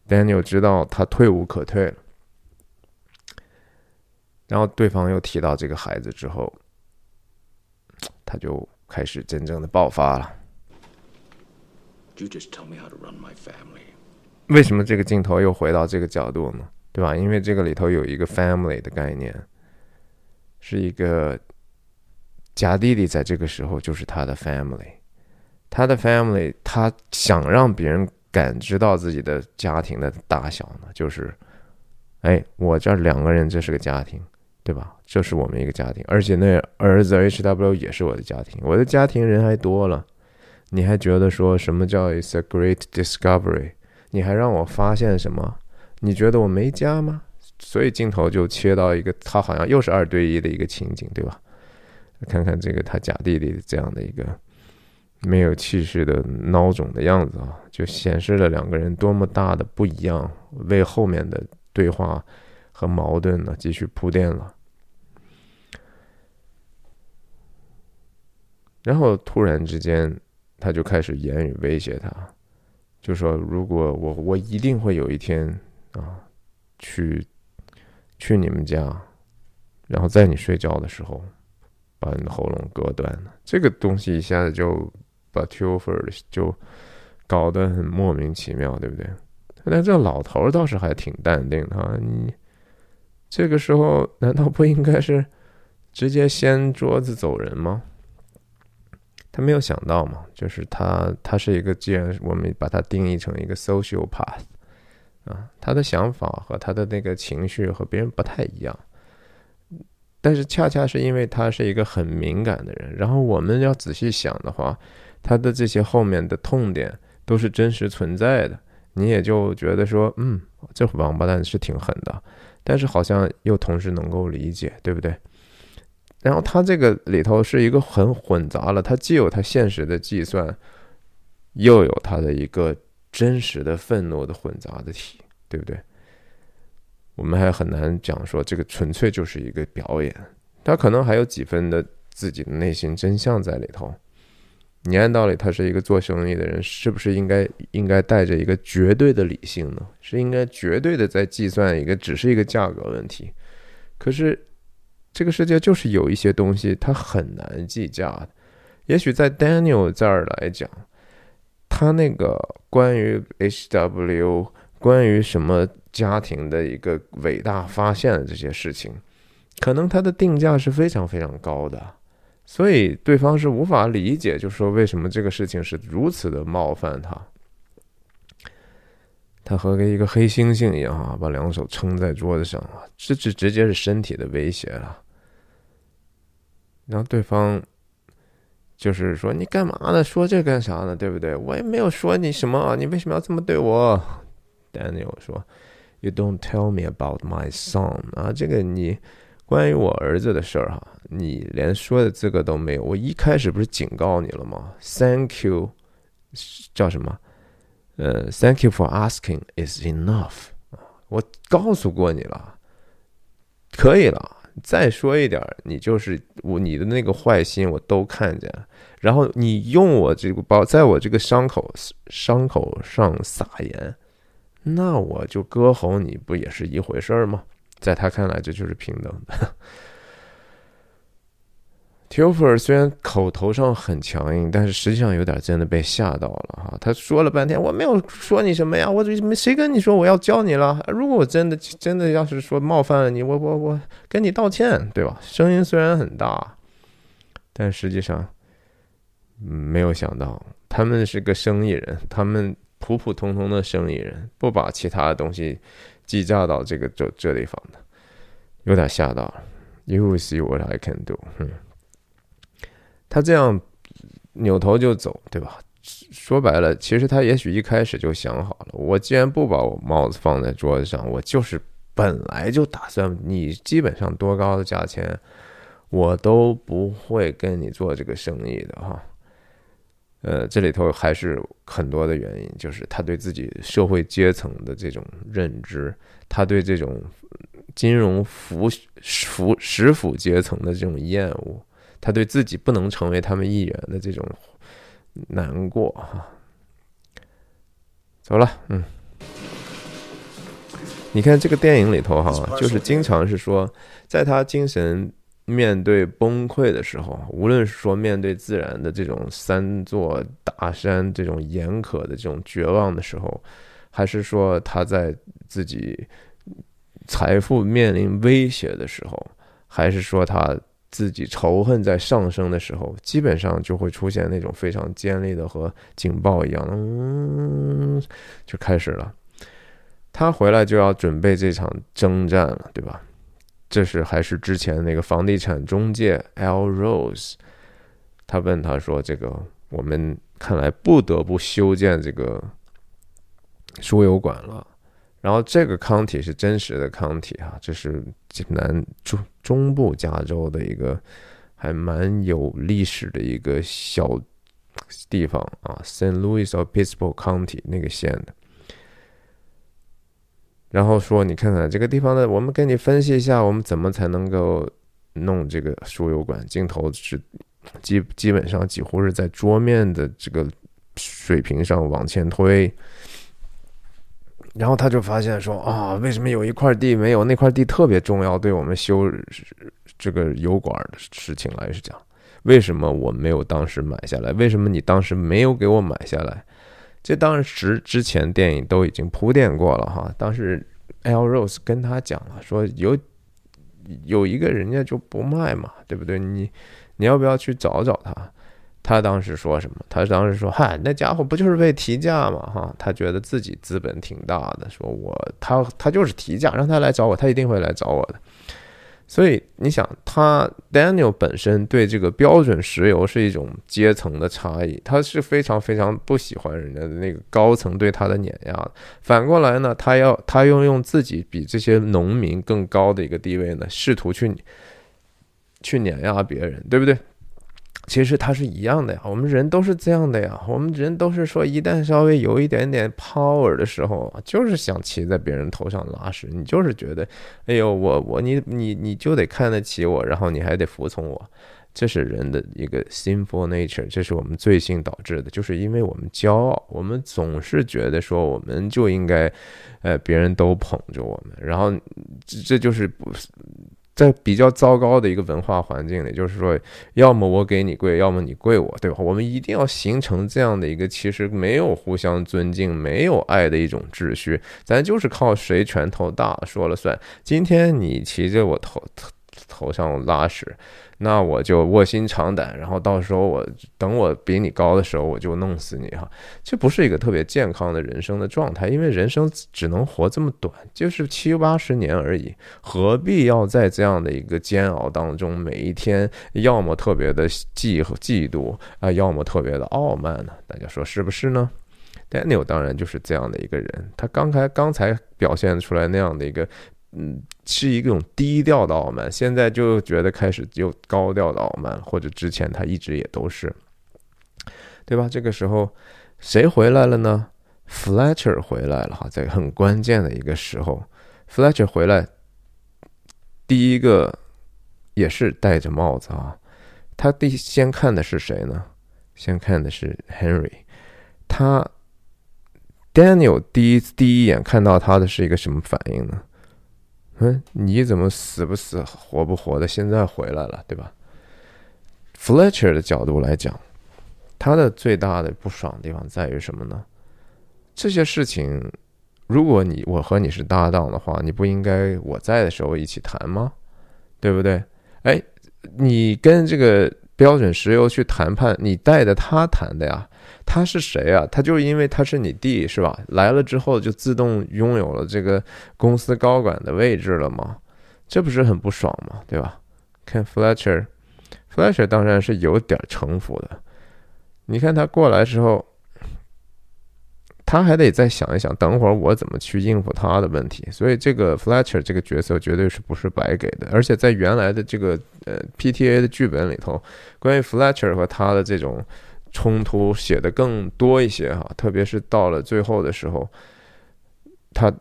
Daniel 知道他退无可退了，然后对方又提到这个孩子之后，他就开始真正的爆发了。为什么这个镜头又回到这个角度呢？对吧？因为这个里头有一个 family 的概念，是一个假弟弟，在这个时候就是他的 family，他的 family，他想让别人感知到自己的家庭的大小呢，就是，哎，我这两个人这是个家庭，对吧？这是我们一个家庭，而且那儿子 H W 也是我的家庭，我的家庭人还多了，你还觉得说什么叫 It's a great discovery？你还让我发现什么？你觉得我没家吗？所以镜头就切到一个，他好像又是二对一的一个情景，对吧？看看这个他假弟弟这样的一个没有气势的孬种的样子啊，就显示了两个人多么大的不一样，为后面的对话和矛盾呢继续铺垫了。然后突然之间，他就开始言语威胁他，就说：“如果我我一定会有一天。”啊，去去你们家，然后在你睡觉的时候把你的喉咙割断了。这个东西一下子就把 t u f e r 就搞得很莫名其妙，对不对？但这老头倒是还挺淡定的。你这个时候难道不应该是直接掀桌子走人吗？他没有想到嘛，就是他他是一个，既然我们把它定义成一个 social path。啊，他的想法和他的那个情绪和别人不太一样，但是恰恰是因为他是一个很敏感的人，然后我们要仔细想的话，他的这些后面的痛点都是真实存在的，你也就觉得说，嗯，这王八蛋是挺狠的，但是好像又同时能够理解，对不对？然后他这个里头是一个很混杂了，他既有他现实的计算，又有他的一个。真实的愤怒的混杂的体，对不对？我们还很难讲说这个纯粹就是一个表演，他可能还有几分的自己的内心真相在里头。你按道理，他是一个做生意的人，是不是应该应该带着一个绝对的理性呢？是应该绝对的在计算一个只是一个价格问题？可是这个世界就是有一些东西它很难计价的，也许在 Daniel 这儿来讲。他那个关于 H W，关于什么家庭的一个伟大发现的这些事情，可能他的定价是非常非常高的，所以对方是无法理解，就说为什么这个事情是如此的冒犯他。他和一个黑猩猩一样啊，把两手撑在桌子上啊，这这直接是身体的威胁了。然后对方。就是说，你干嘛呢？说这干啥呢？对不对？我也没有说你什么，你为什么要这么对我？Daniel 说：“You don't tell me about my son 啊，这个你关于我儿子的事儿哈，你连说的资格都没有。我一开始不是警告你了吗？Thank you，叫什么？呃，Thank you for asking is enough 啊，我告诉过你了，可以了。”再说一点，你就是我，你的那个坏心我都看见，然后你用我这个包，在我这个伤口伤口上撒盐，那我就割喉，你不也是一回事儿吗？在他看来，这就是平等的。Tilfer 虽然口头上很强硬，但是实际上有点真的被吓到了哈。他说了半天，我没有说你什么呀，我没谁跟你说我要教你了。如果我真的真的要是说冒犯了你，我我我跟你道歉，对吧？声音虽然很大，但实际上没有想到他们是个生意人，他们普普通通的生意人，不把其他的东西计价到这个这这地方的，有点吓到了。You will see what I can do。嗯。他这样扭头就走，对吧？说白了，其实他也许一开始就想好了，我既然不把我帽子放在桌子上，我就是本来就打算你基本上多高的价钱，我都不会跟你做这个生意的哈。呃，这里头还是很多的原因，就是他对自己社会阶层的这种认知，他对这种金融腐腐食腐阶层的这种厌恶。他对自己不能成为他们一员的这种难过哈，走了，嗯，你看这个电影里头哈，就是经常是说，在他精神面对崩溃的时候，无论是说面对自然的这种三座大山这种严苛的这种绝望的时候，还是说他在自己财富面临威胁的时候，还是说他。自己仇恨在上升的时候，基本上就会出现那种非常尖利的和警报一样的，嗯，就开始了。他回来就要准备这场征战了，对吧？这是还是之前那个房地产中介 L Rose，他问他说：“这个我们看来不得不修建这个输油管了。”然后这个康体是真实的康体啊，这是南中中部加州的一个还蛮有历史的一个小地方啊，St. Louis Obispo County 那个县的。然后说，你看看这个地方的，我们给你分析一下，我们怎么才能够弄这个输油管？镜头是基基本上几乎是在桌面的这个水平上往前推。然后他就发现说啊，为什么有一块地没有？那块地特别重要，对我们修这个油管的事情来讲，为什么我没有当时买下来？为什么你当时没有给我买下来？这当时之前电影都已经铺垫过了哈。当时 L Rose 跟他讲了，说有有一个人家就不卖嘛，对不对？你你要不要去找找他？他当时说什么？他当时说：“嗨，那家伙不就是为提价嘛？哈，他觉得自己资本挺大的，说我他他就是提价，让他来找我，他一定会来找我的。所以你想，他 Daniel 本身对这个标准石油是一种阶层的差异，他是非常非常不喜欢人家的那个高层对他的碾压。反过来呢，他要他又用自己比这些农民更高的一个地位呢，试图去去碾压别人，对不对？”其实它是一样的呀，我们人都是这样的呀。我们人都是说，一旦稍微有一点点 power 的时候，就是想骑在别人头上拉屎。你就是觉得，哎呦，我我你你你就得看得起我，然后你还得服从我。这是人的一个 sinful nature，这是我们罪性导致的，就是因为我们骄傲，我们总是觉得说我们就应该，呃，别人都捧着我们，然后这就是不。在比较糟糕的一个文化环境里，就是说，要么我给你跪，要么你跪我，对吧？我们一定要形成这样的一个其实没有互相尊敬、没有爱的一种秩序，咱就是靠谁拳头大说了算。今天你骑着我头头头上拉屎。那我就卧薪尝胆，然后到时候我等我比你高的时候，我就弄死你哈！这不是一个特别健康的人生的状态，因为人生只能活这么短，就是七八十年而已，何必要在这样的一个煎熬当中，每一天要么特别的嫉嫉妒啊，要么特别的傲慢呢？大家说是不是呢？Daniel 当然就是这样的一个人，他刚才刚才表现出来那样的一个。嗯，是一种低调的傲慢，现在就觉得开始就高调的傲慢，或者之前他一直也都是，对吧？这个时候谁回来了呢？Fletcher 回来了哈，在很关键的一个时候，Fletcher 回来，第一个也是戴着帽子啊。他第先看的是谁呢？先看的是 Henry，他 Daniel 第一第一眼看到他的是一个什么反应呢？嗯，你怎么死不死活不活的？现在回来了，对吧 Fletcher 的角度来讲，他的最大的不爽的地方在于什么呢？这些事情，如果你我和你是搭档的话，你不应该我在的时候一起谈吗？对不对？哎，你跟这个标准石油去谈判，你带着他谈的呀？他是谁啊？他就是因为他是你弟是吧？来了之后就自动拥有了这个公司高管的位置了吗？这不是很不爽吗？对吧？看 Fletcher，Fletcher 当然是有点城府的。你看他过来之后，他还得再想一想，等会儿我怎么去应付他的问题。所以这个 Fletcher 这个角色绝对是不是白给的。而且在原来的这个呃 PTA 的剧本里头，关于 Fletcher 和他的这种冲突写的更多一些哈，特别是到了最后的时候，他。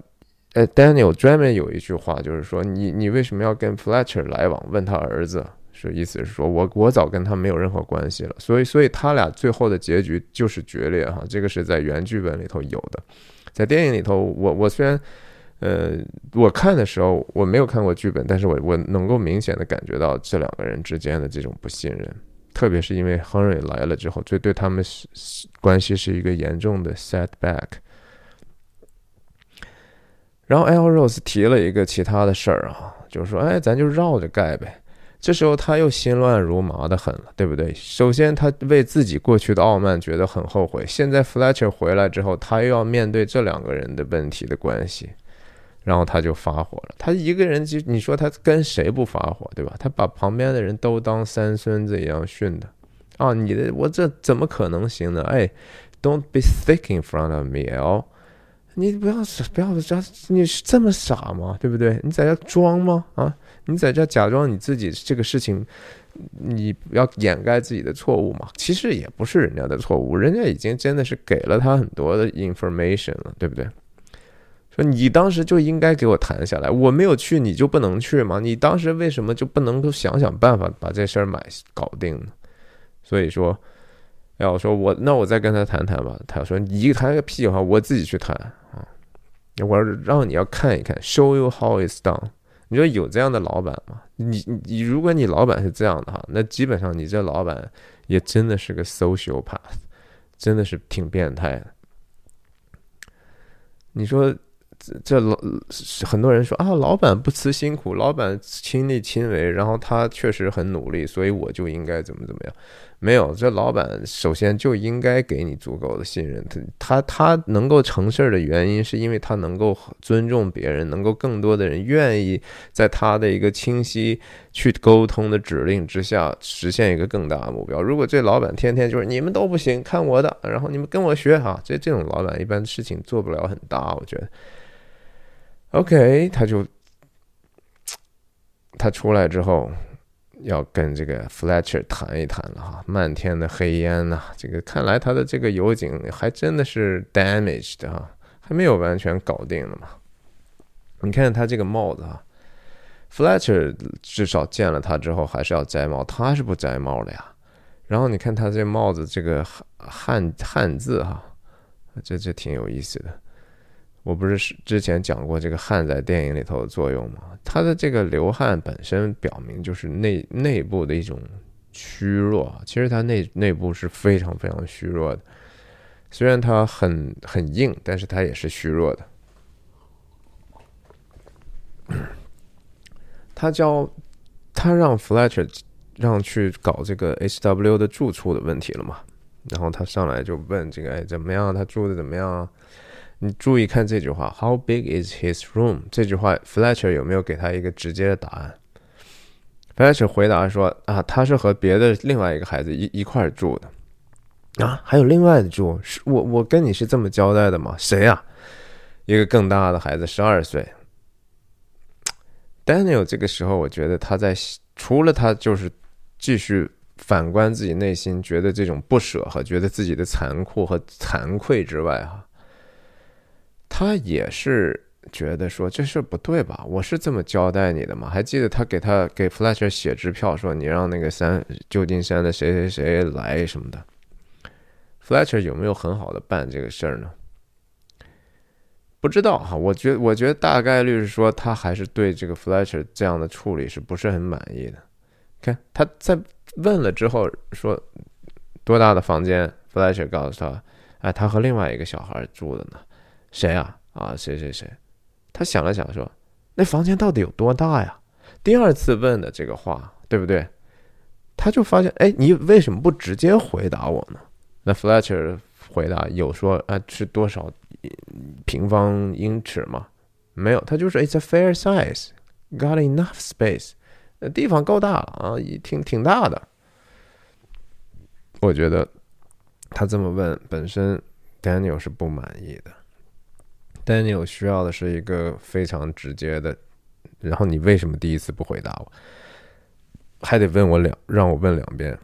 呃，Daniel 专门有一句话，就是说你你为什么要跟 Fletcher 来往？问他儿子，是意思是说我我早跟他没有任何关系了。所以所以他俩最后的结局就是决裂哈。这个是在原剧本里头有的，在电影里头，我我虽然呃我看的时候我没有看过剧本，但是我我能够明显的感觉到这两个人之间的这种不信任，特别是因为亨瑞来了之后，这对他们是关系是一个严重的 setback。然后 L Rose 提了一个其他的事儿啊，就是说，哎，咱就绕着盖呗。这时候他又心乱如麻的很了，对不对？首先他为自己过去的傲慢觉得很后悔，现在 Fletcher 回来之后，他又要面对这两个人的问题的关系，然后他就发火了。他一个人就你说他跟谁不发火，对吧？他把旁边的人都当三孙子一样训的啊！你的我这怎么可能行呢？哎，Don't be thick in front of me, L。你不要，不要这，你是这么傻吗？对不对？你在这装吗？啊，你在这假装你自己这个事情，你要掩盖自己的错误嘛？其实也不是人家的错误，人家已经真的是给了他很多的 information 了，对不对？你当时就应该给我谈下来，我没有去，你就不能去吗？你当时为什么就不能够想想办法把这事儿买搞定呢？所以说。要说我那我再跟他谈谈吧。他说你谈个屁话，我自己去谈啊！我让你要看一看，show you how it's done。你说有这样的老板吗？你你如果你老板是这样的哈，那基本上你这老板也真的是个 social path，真的是挺变态的。你说这老很多人说啊，老板不辞辛苦，老板亲力亲为，然后他确实很努力，所以我就应该怎么怎么样。没有，这老板首先就应该给你足够的信任。他他他能够成事儿的原因，是因为他能够尊重别人，能够更多的人愿意在他的一个清晰去沟通的指令之下，实现一个更大的目标。如果这老板天天就是你们都不行，看我的，然后你们跟我学哈，这这种老板一般事情做不了很大，我觉得。OK，他就他出来之后。要跟这个 Fletcher 谈一谈了哈，漫天的黑烟呐，这个看来他的这个油井还真的是 damaged 哈，还没有完全搞定了嘛。你看他这个帽子啊，Fletcher 至少见了他之后还是要摘帽，他是不摘帽的呀。然后你看他这帽子这个汉汉字哈，这这挺有意思的。我不是之前讲过这个汗在电影里头的作用吗？它的这个流汗本身表明就是内内部的一种虚弱，其实它内内部是非常非常虚弱的。虽然它很很硬，但是它也是虚弱的。他教他让 Fletcher 让去搞这个 HW 的住处的问题了嘛？然后他上来就问这个哎怎么样？他住的怎么样？你注意看这句话，How big is his room？这句话，Fletcher 有没有给他一个直接的答案？Fletcher 回答说：“啊，他是和别的另外一个孩子一一块住的啊，还有另外的住，是我我跟你是这么交代的吗？谁呀？一个更大的孩子，十二岁。Daniel 这个时候，我觉得他在除了他就是继续反观自己内心，觉得这种不舍和觉得自己的残酷和惭愧之外，哈。”他也是觉得说这事不对吧？我是这么交代你的吗？还记得他给他给 Fletcher 写支票说你让那个三旧金山的谁谁谁来什么的？Fletcher 有没有很好的办这个事儿呢？不知道哈，我觉我觉得大概率是说他还是对这个 Fletcher 这样的处理是不是很满意的？看他在问了之后说多大的房间？Fletcher 告诉他，哎，他和另外一个小孩住的呢。谁啊？啊，谁谁谁？他想了想说，那房间到底有多大呀？第二次问的这个话，对不对？他就发现，哎，你为什么不直接回答我呢？那 Fletcher 回答有说，啊，是多少平方英尺吗？没有，他就说 It's a fair size, got enough space，呃，地方够大了啊，挺挺大的。我觉得他这么问本身，Daniel 是不满意的。Daniel 需要的是一个非常直接的，然后你为什么第一次不回答我？还得问我两，让我问两遍。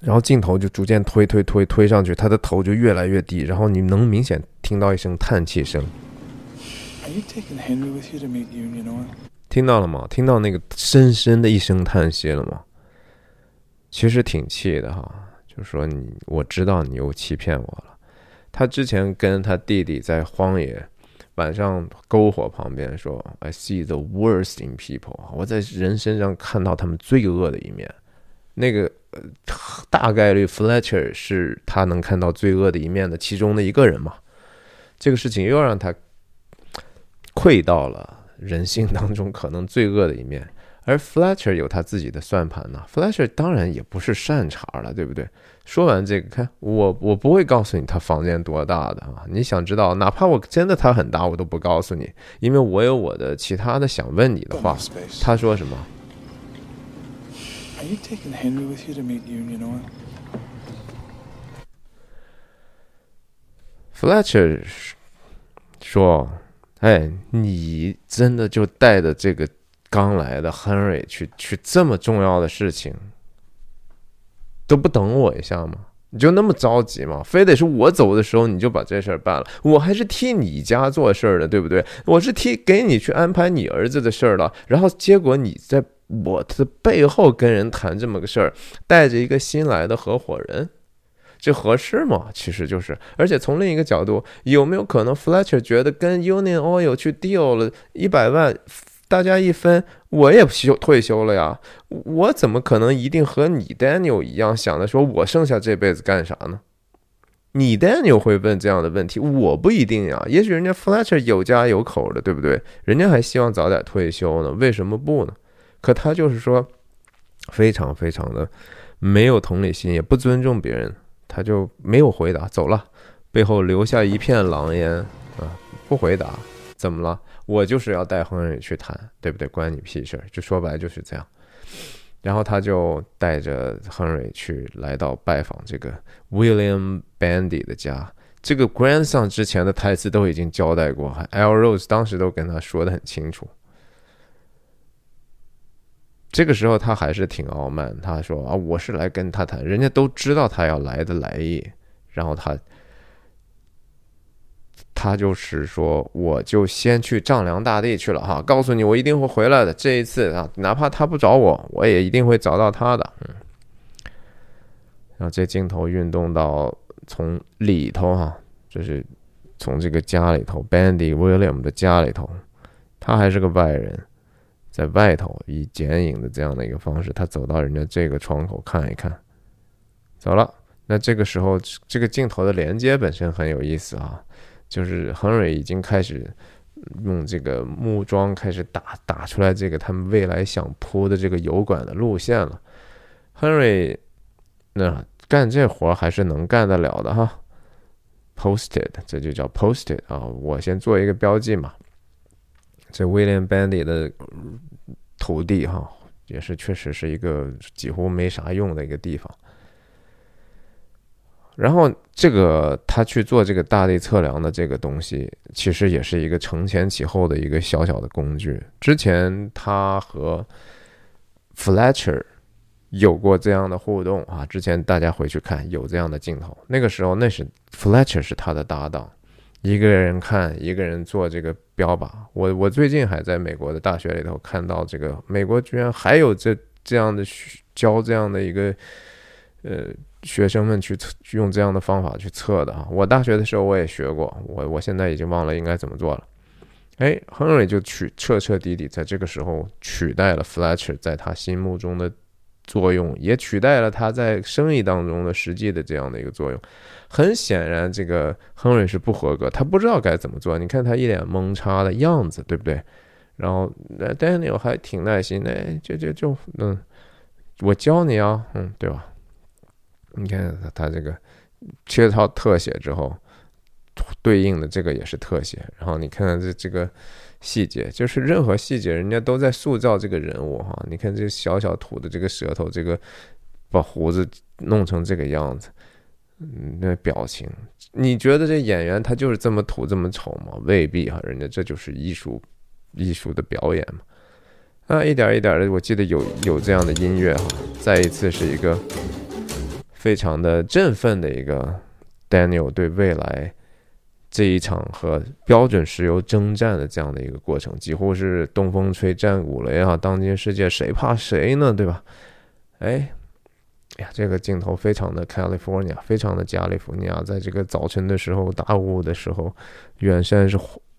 然后镜头就逐渐推推推推上去，他的头就越来越低，然后你能明显听到一声叹气声。听到了吗？听到那个深深的一声叹息了吗？其实挺气的哈，就说你，我知道你又欺骗我了。他之前跟他弟弟在荒野晚上篝火旁边说：“I see the worst in people。”我在人身上看到他们罪恶的一面。那个大概率 Fletcher 是他能看到罪恶的一面的其中的一个人嘛？这个事情又让他。窥到了人性当中可能罪恶的一面，而 Fletcher 有他自己的算盘呢。Fletcher 当然也不是善茬了，对不对？说完这个，看我，我不会告诉你他房间多大的啊！你想知道，哪怕我真的他很大，我都不告诉你，因为我有我的其他的想问你的话。他说什么？Fletcher 说。哎，你真的就带着这个刚来的 Henry 去去这么重要的事情，都不等我一下吗？你就那么着急吗？非得是我走的时候你就把这事儿办了？我还是替你家做事儿的，对不对？我是替给你去安排你儿子的事儿了，然后结果你在我的背后跟人谈这么个事儿，带着一个新来的合伙人。这合适吗？其实就是，而且从另一个角度，有没有可能 Fletcher 觉得跟 Union Oil 去 deal 了一百万，大家一分，我也休退休了呀？我怎么可能一定和你 Daniel 一样想的？说我剩下这辈子干啥呢？你 Daniel 会问这样的问题，我不一定呀。也许人家 Fletcher 有家有口的，对不对？人家还希望早点退休呢，为什么不呢？可他就是说，非常非常的没有同理心，也不尊重别人。他就没有回答，走了，背后留下一片狼烟啊！不回答，怎么了？我就是要带亨利去谈，对不对？关你屁事！就说白就是这样。然后他就带着亨利去来到拜访这个 William Bandy 的家。这个 grandson 之前的台词都已经交代过，L Rose 当时都跟他说的很清楚。这个时候他还是挺傲慢，他说啊，我是来跟他谈，人家都知道他要来的来意，然后他，他就是说，我就先去丈量大地去了哈，告诉你，我一定会回来的，这一次啊，哪怕他不找我，我也一定会找到他的。嗯，然后这镜头运动到从里头哈，就是从这个家里头，Bandy William 的家里头，他还是个外人。在外头以剪影的这样的一个方式，他走到人家这个窗口看一看，走了。那这个时候，这个镜头的连接本身很有意思啊，就是亨瑞已经开始用这个木桩开始打打出来这个他们未来想铺的这个油管的路线了。亨瑞那干这活还是能干得了的哈，posted 这就叫 posted 啊，我先做一个标记嘛。这 William Bandy 的土地哈，也是确实是一个几乎没啥用的一个地方。然后这个他去做这个大地测量的这个东西，其实也是一个承前启后的一个小小的工具。之前他和 Fletcher 有过这样的互动啊，之前大家回去看有这样的镜头。那个时候那是 Fletcher 是他的搭档。一个人看，一个人做这个标靶。我我最近还在美国的大学里头看到这个，美国居然还有这这样的教这样的一个呃学生们去测用这样的方法去测的哈。我大学的时候我也学过，我我现在已经忘了应该怎么做了。哎，亨利就取彻彻底底在这个时候取代了 Fletcher 在他心目中的作用，也取代了他在生意当中的实际的这样的一个作用。很显然，这个亨瑞是不合格，他不知道该怎么做。你看他一脸懵叉的样子，对不对？然后那 Daniel 还挺耐心的，就就就嗯，我教你啊，嗯，对吧？你看他这个切套特写之后，对应的这个也是特写。然后你看看这这个细节，就是任何细节，人家都在塑造这个人物哈。你看这小小吐的这个舌头，这个把胡子弄成这个样子。嗯，那表情，你觉得这演员他就是这么土这么丑吗？未必哈，人家这就是艺术，艺术的表演嘛。啊，一点一点的，我记得有有这样的音乐哈。再一次是一个非常的振奋的一个 Daniel 对未来这一场和标准石油征战的这样的一个过程，几乎是东风吹战鼓擂啊！当今世界谁怕谁呢？对吧？哎。呀，这个镜头非常的 California，非常的加利福尼亚。在这个早晨的时候，大雾的时候，远山是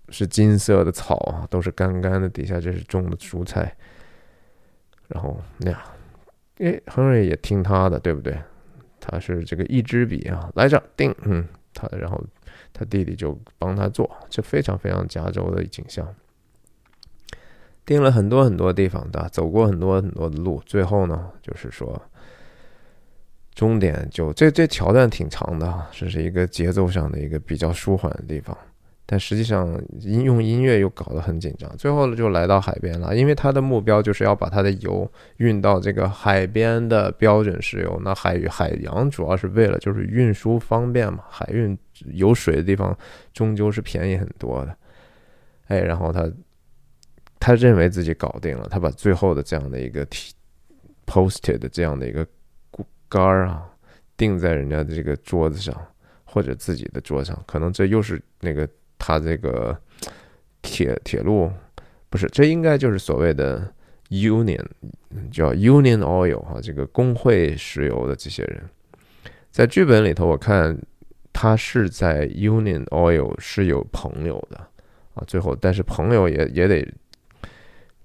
是金色的草啊，都是干干的，底下这是种的蔬菜。然后那样，哎，亨瑞也听他的，对不对？他是这个一支笔啊，来这定，嗯，他然后他弟弟就帮他做，这非常非常加州的景象。定了很多很多地方的，走过很多很多的路，最后呢，就是说。终点就这这桥段挺长的，这是一个节奏上的一个比较舒缓的地方，但实际上音用音乐又搞得很紧张。最后呢就来到海边了，因为他的目标就是要把他的油运到这个海边的标准石油。那海海洋主要是为了就是运输方便嘛，海运有水的地方终究是便宜很多的。哎，然后他他认为自己搞定了，他把最后的这样的一个 posted 的这样的一个。杆儿啊，钉在人家的这个桌子上，或者自己的桌上，可能这又是那个他这个铁铁路，不是，这应该就是所谓的 Union，叫 Union Oil 哈，这个工会石油的这些人，在剧本里头，我看他是在 Union Oil 是有朋友的啊，最后，但是朋友也也得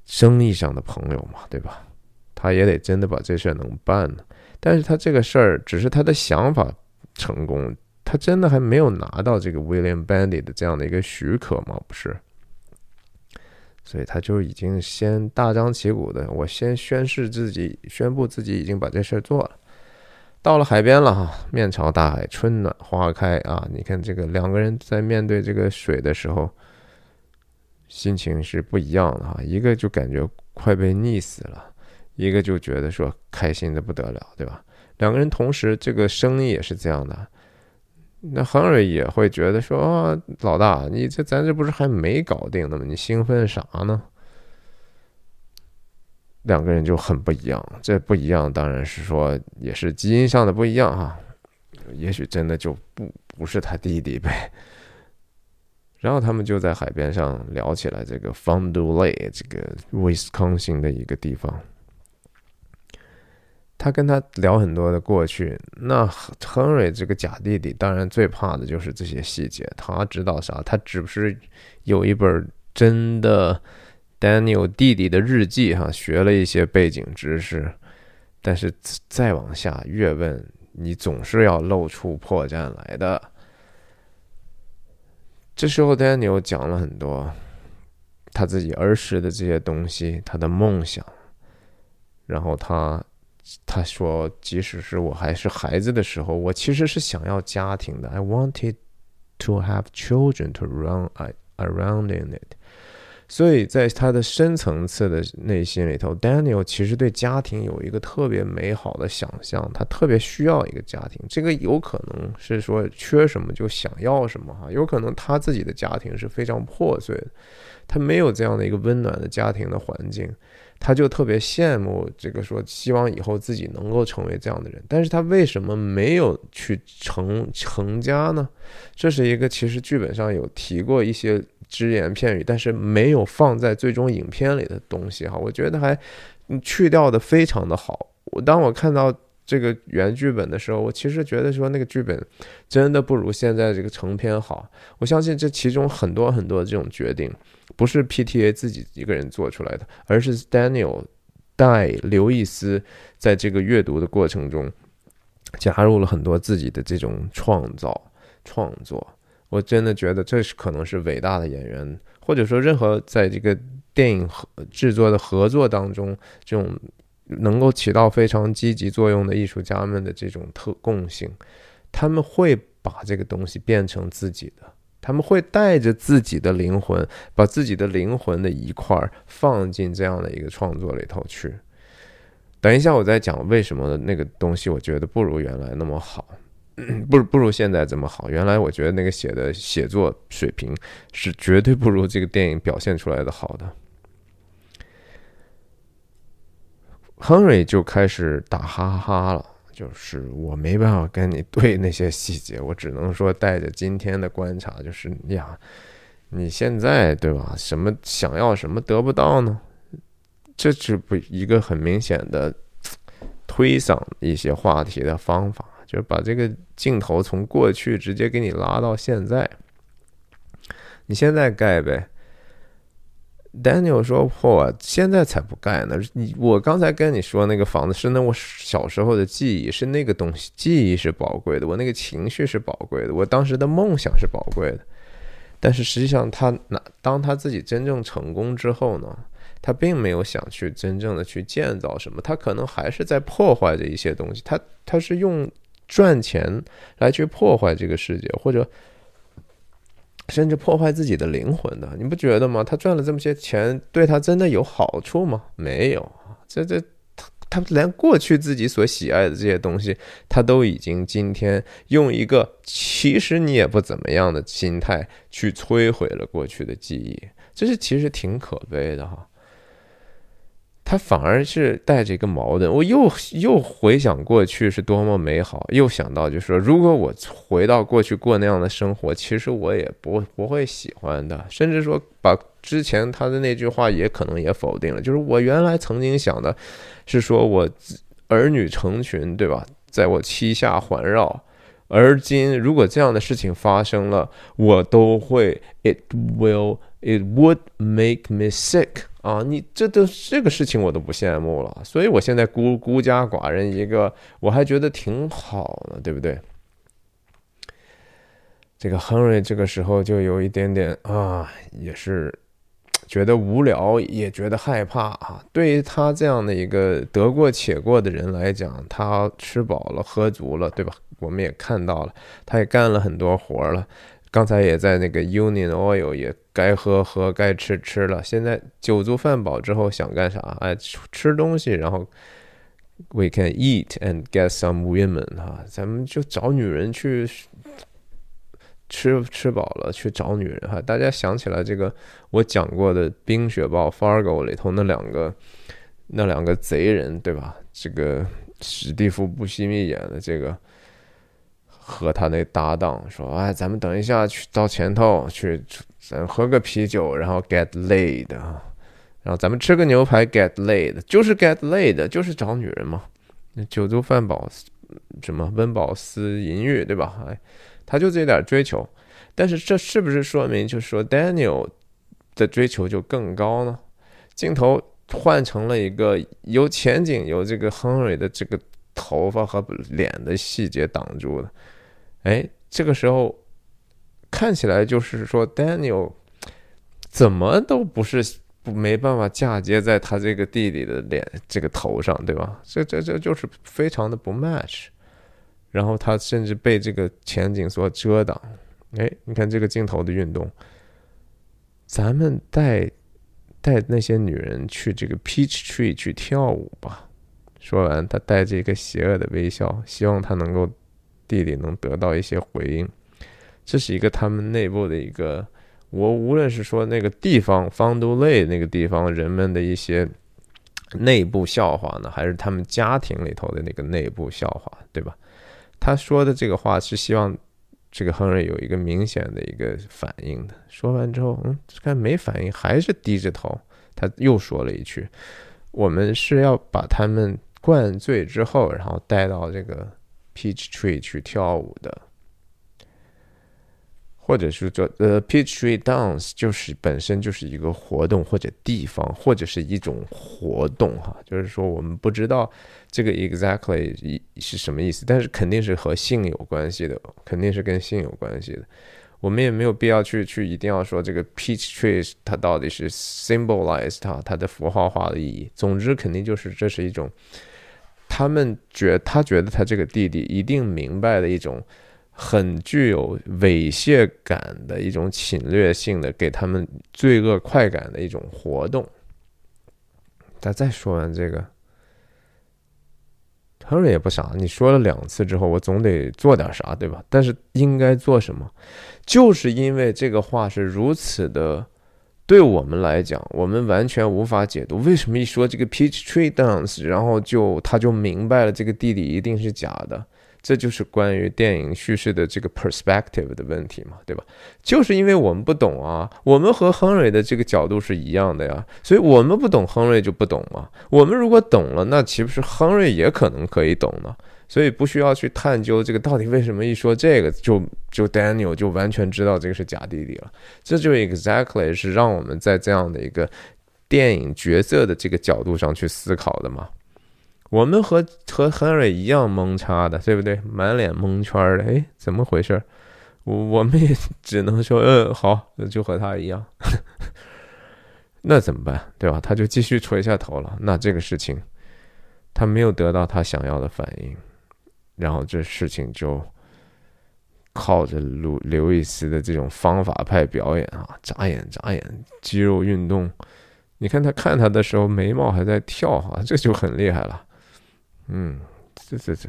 生意上的朋友嘛，对吧？他也得真的把这事儿能办呢。但是他这个事儿只是他的想法成功，他真的还没有拿到这个 William Bandy 的这样的一个许可吗？不是，所以他就已经先大张旗鼓的，我先宣誓自己，宣布自己已经把这事儿做了。到了海边了哈，面朝大海，春暖花开啊！你看这个两个人在面对这个水的时候，心情是不一样的哈，一个就感觉快被溺死了。一个就觉得说开心的不得了，对吧？两个人同时，这个生意也是这样的。那亨瑞也会觉得说：“老大，你这咱这不是还没搞定呢吗？你兴奋啥呢？”两个人就很不一样。这不一样，当然是说也是基因上的不一样哈。也许真的就不不是他弟弟呗。然后他们就在海边上聊起来这个 Fond du Lac 这个威斯康星的一个地方。他跟他聊很多的过去，那亨瑞这个假弟弟当然最怕的就是这些细节。他知道啥？他只是有一本真的 Daniel 弟弟的日记，哈，学了一些背景知识。但是再往下越问，你总是要露出破绽来的。这时候 Daniel 讲了很多他自己儿时的这些东西，他的梦想，然后他。他说：“即使是我还是孩子的时候，我其实是想要家庭的。I wanted to have children to run around in it。所以在他的深层次的内心里头，Daniel 其实对家庭有一个特别美好的想象，他特别需要一个家庭。这个有可能是说缺什么就想要什么哈，有可能他自己的家庭是非常破碎的，他没有这样的一个温暖的家庭的环境。”他就特别羡慕这个，说希望以后自己能够成为这样的人，但是他为什么没有去成成家呢？这是一个其实剧本上有提过一些只言片语，但是没有放在最终影片里的东西哈，我觉得还去掉的非常的好。我当我看到这个原剧本的时候，我其实觉得说那个剧本真的不如现在这个成片好。我相信这其中很多很多这种决定。不是 PTA 自己一个人做出来的，而是 Daniel 带刘易斯在这个阅读的过程中，加入了很多自己的这种创造创作。我真的觉得这是可能是伟大的演员，或者说任何在这个电影合制作的合作当中，这种能够起到非常积极作用的艺术家们的这种特共性，他们会把这个东西变成自己的，他们会带着自己的灵魂，把自己的灵魂的一块儿放进这样的一个创作里头去。等一下，我再讲为什么那个东西我觉得不如原来那么好。不不如现在这么好。原来我觉得那个写的写作水平是绝对不如这个电影表现出来的好的。Henry 就开始打哈哈了，就是我没办法跟你对那些细节，我只能说带着今天的观察，就是呀，你现在对吧？什么想要什么得不到呢？这是不一个很明显的推搡一些话题的方法。就是把这个镜头从过去直接给你拉到现在，你现在盖呗。Daniel 说：“我现在才不盖呢！你我刚才跟你说那个房子是那我小时候的记忆，是那个东西，记忆是宝贵的，我那个情绪是宝贵的，我当时的梦想是宝贵的。但是实际上，他那当他自己真正成功之后呢，他并没有想去真正的去建造什么，他可能还是在破坏着一些东西。他他是用。”赚钱来去破坏这个世界，或者甚至破坏自己的灵魂的，你不觉得吗？他赚了这么些钱，对他真的有好处吗？没有这这他他连过去自己所喜爱的这些东西，他都已经今天用一个其实你也不怎么样的心态去摧毁了过去的记忆，这是其实挺可悲的哈。他反而是带着一个矛盾，我又又回想过去是多么美好，又想到就是说，如果我回到过去过那样的生活，其实我也不不会喜欢的，甚至说把之前他的那句话也可能也否定了，就是我原来曾经想的，是说我儿女成群，对吧，在我膝下环绕，而今如果这样的事情发生了，我都会，it will。It would make me sick 啊！你这都这个事情我都不羡慕了，所以我现在孤孤家寡人一个，我还觉得挺好的，对不对？这个亨瑞这个时候就有一点点啊，也是觉得无聊，也觉得害怕啊。对于他这样的一个得过且过的人来讲，他吃饱了喝足了，对吧？我们也看到了，他也干了很多活了。刚才也在那个 Union Oil 也该喝喝该吃吃了，现在酒足饭饱之后想干啥？哎，吃东西，然后 We can eat and get some women 哈，咱们就找女人去吃吃饱了去找女人哈。大家想起来这个我讲过的《冰雪暴》Fargo 里头那两个那两个贼人对吧？这个史蒂夫·布西密演的这个。和他那搭档说：“哎，咱们等一下去到前头去，咱喝个啤酒，然后 get laid 啊，然后咱们吃个牛排 get laid，就是 get laid，就是找女人嘛。酒足饭饱，什么温饱思淫欲，对吧？哎，他就这点追求，但是这是不是说明就是说 Daniel 的追求就更高呢？镜头换成了一个有前景、有这个 Henry 的这个头发和脸的细节挡住的。”哎，这个时候看起来就是说，Daniel 怎么都不是不没办法嫁接在他这个弟弟的脸这个头上，对吧？这这这就是非常的不 match。然后他甚至被这个前景所遮挡。哎，你看这个镜头的运动，咱们带带那些女人去这个 Peach Tree 去跳舞吧。说完，他带着一个邪恶的微笑，希望他能够。弟弟能得到一些回应，这是一个他们内部的一个，我无论是说那个地方方都类那个地方人们的一些内部笑话呢，还是他们家庭里头的那个内部笑话，对吧？他说的这个话是希望这个亨瑞有一个明显的一个反应的。说完之后，嗯，看没反应，还是低着头。他又说了一句：“我们是要把他们灌醉之后，然后带到这个。” Peach Tree 去跳舞的或者是做，呃，Peachtree dance，就是本身就是一个活动或者地方，或者是一种活动哈，就是说我们不知道这个 exactly 是什么意思，但是肯定是和性有关系的，肯定是跟性有关系的。我们也没有必要去去一定要说这个 peach tree 它到底是 symbolize 它它的符号化的意义。总之，肯定就是这是一种他们觉他觉得他这个弟弟一定明白的一种。很具有猥亵感的一种侵略性的，给他们罪恶快感的一种活动。他再说完这个，Henry 也不傻，你说了两次之后，我总得做点啥，对吧？但是应该做什么？就是因为这个话是如此的，对我们来讲，我们完全无法解读。为什么一说这个 Peach Tree Dance，然后就他就明白了这个弟弟一定是假的？这就是关于电影叙事的这个 perspective 的问题嘛，对吧？就是因为我们不懂啊，我们和亨瑞的这个角度是一样的呀，所以我们不懂亨瑞就不懂嘛。我们如果懂了，那岂不是亨瑞也可能可以懂呢？所以不需要去探究这个到底为什么一说这个就就 Daniel 就完全知道这个是假弟弟了。这就 exactly 是让我们在这样的一个电影角色的这个角度上去思考的嘛。我们和和 Henry 一样蒙叉的，对不对？满脸蒙圈的，哎，怎么回事？我我们也只能说，嗯，好，就和他一样。那怎么办？对吧？他就继续垂下头了。那这个事情，他没有得到他想要的反应，然后这事情就靠着刘刘易斯的这种方法派表演啊，眨眼眨眼，肌肉运动。你看他看他的时候，眉毛还在跳哈，这就很厉害了。嗯，这这这，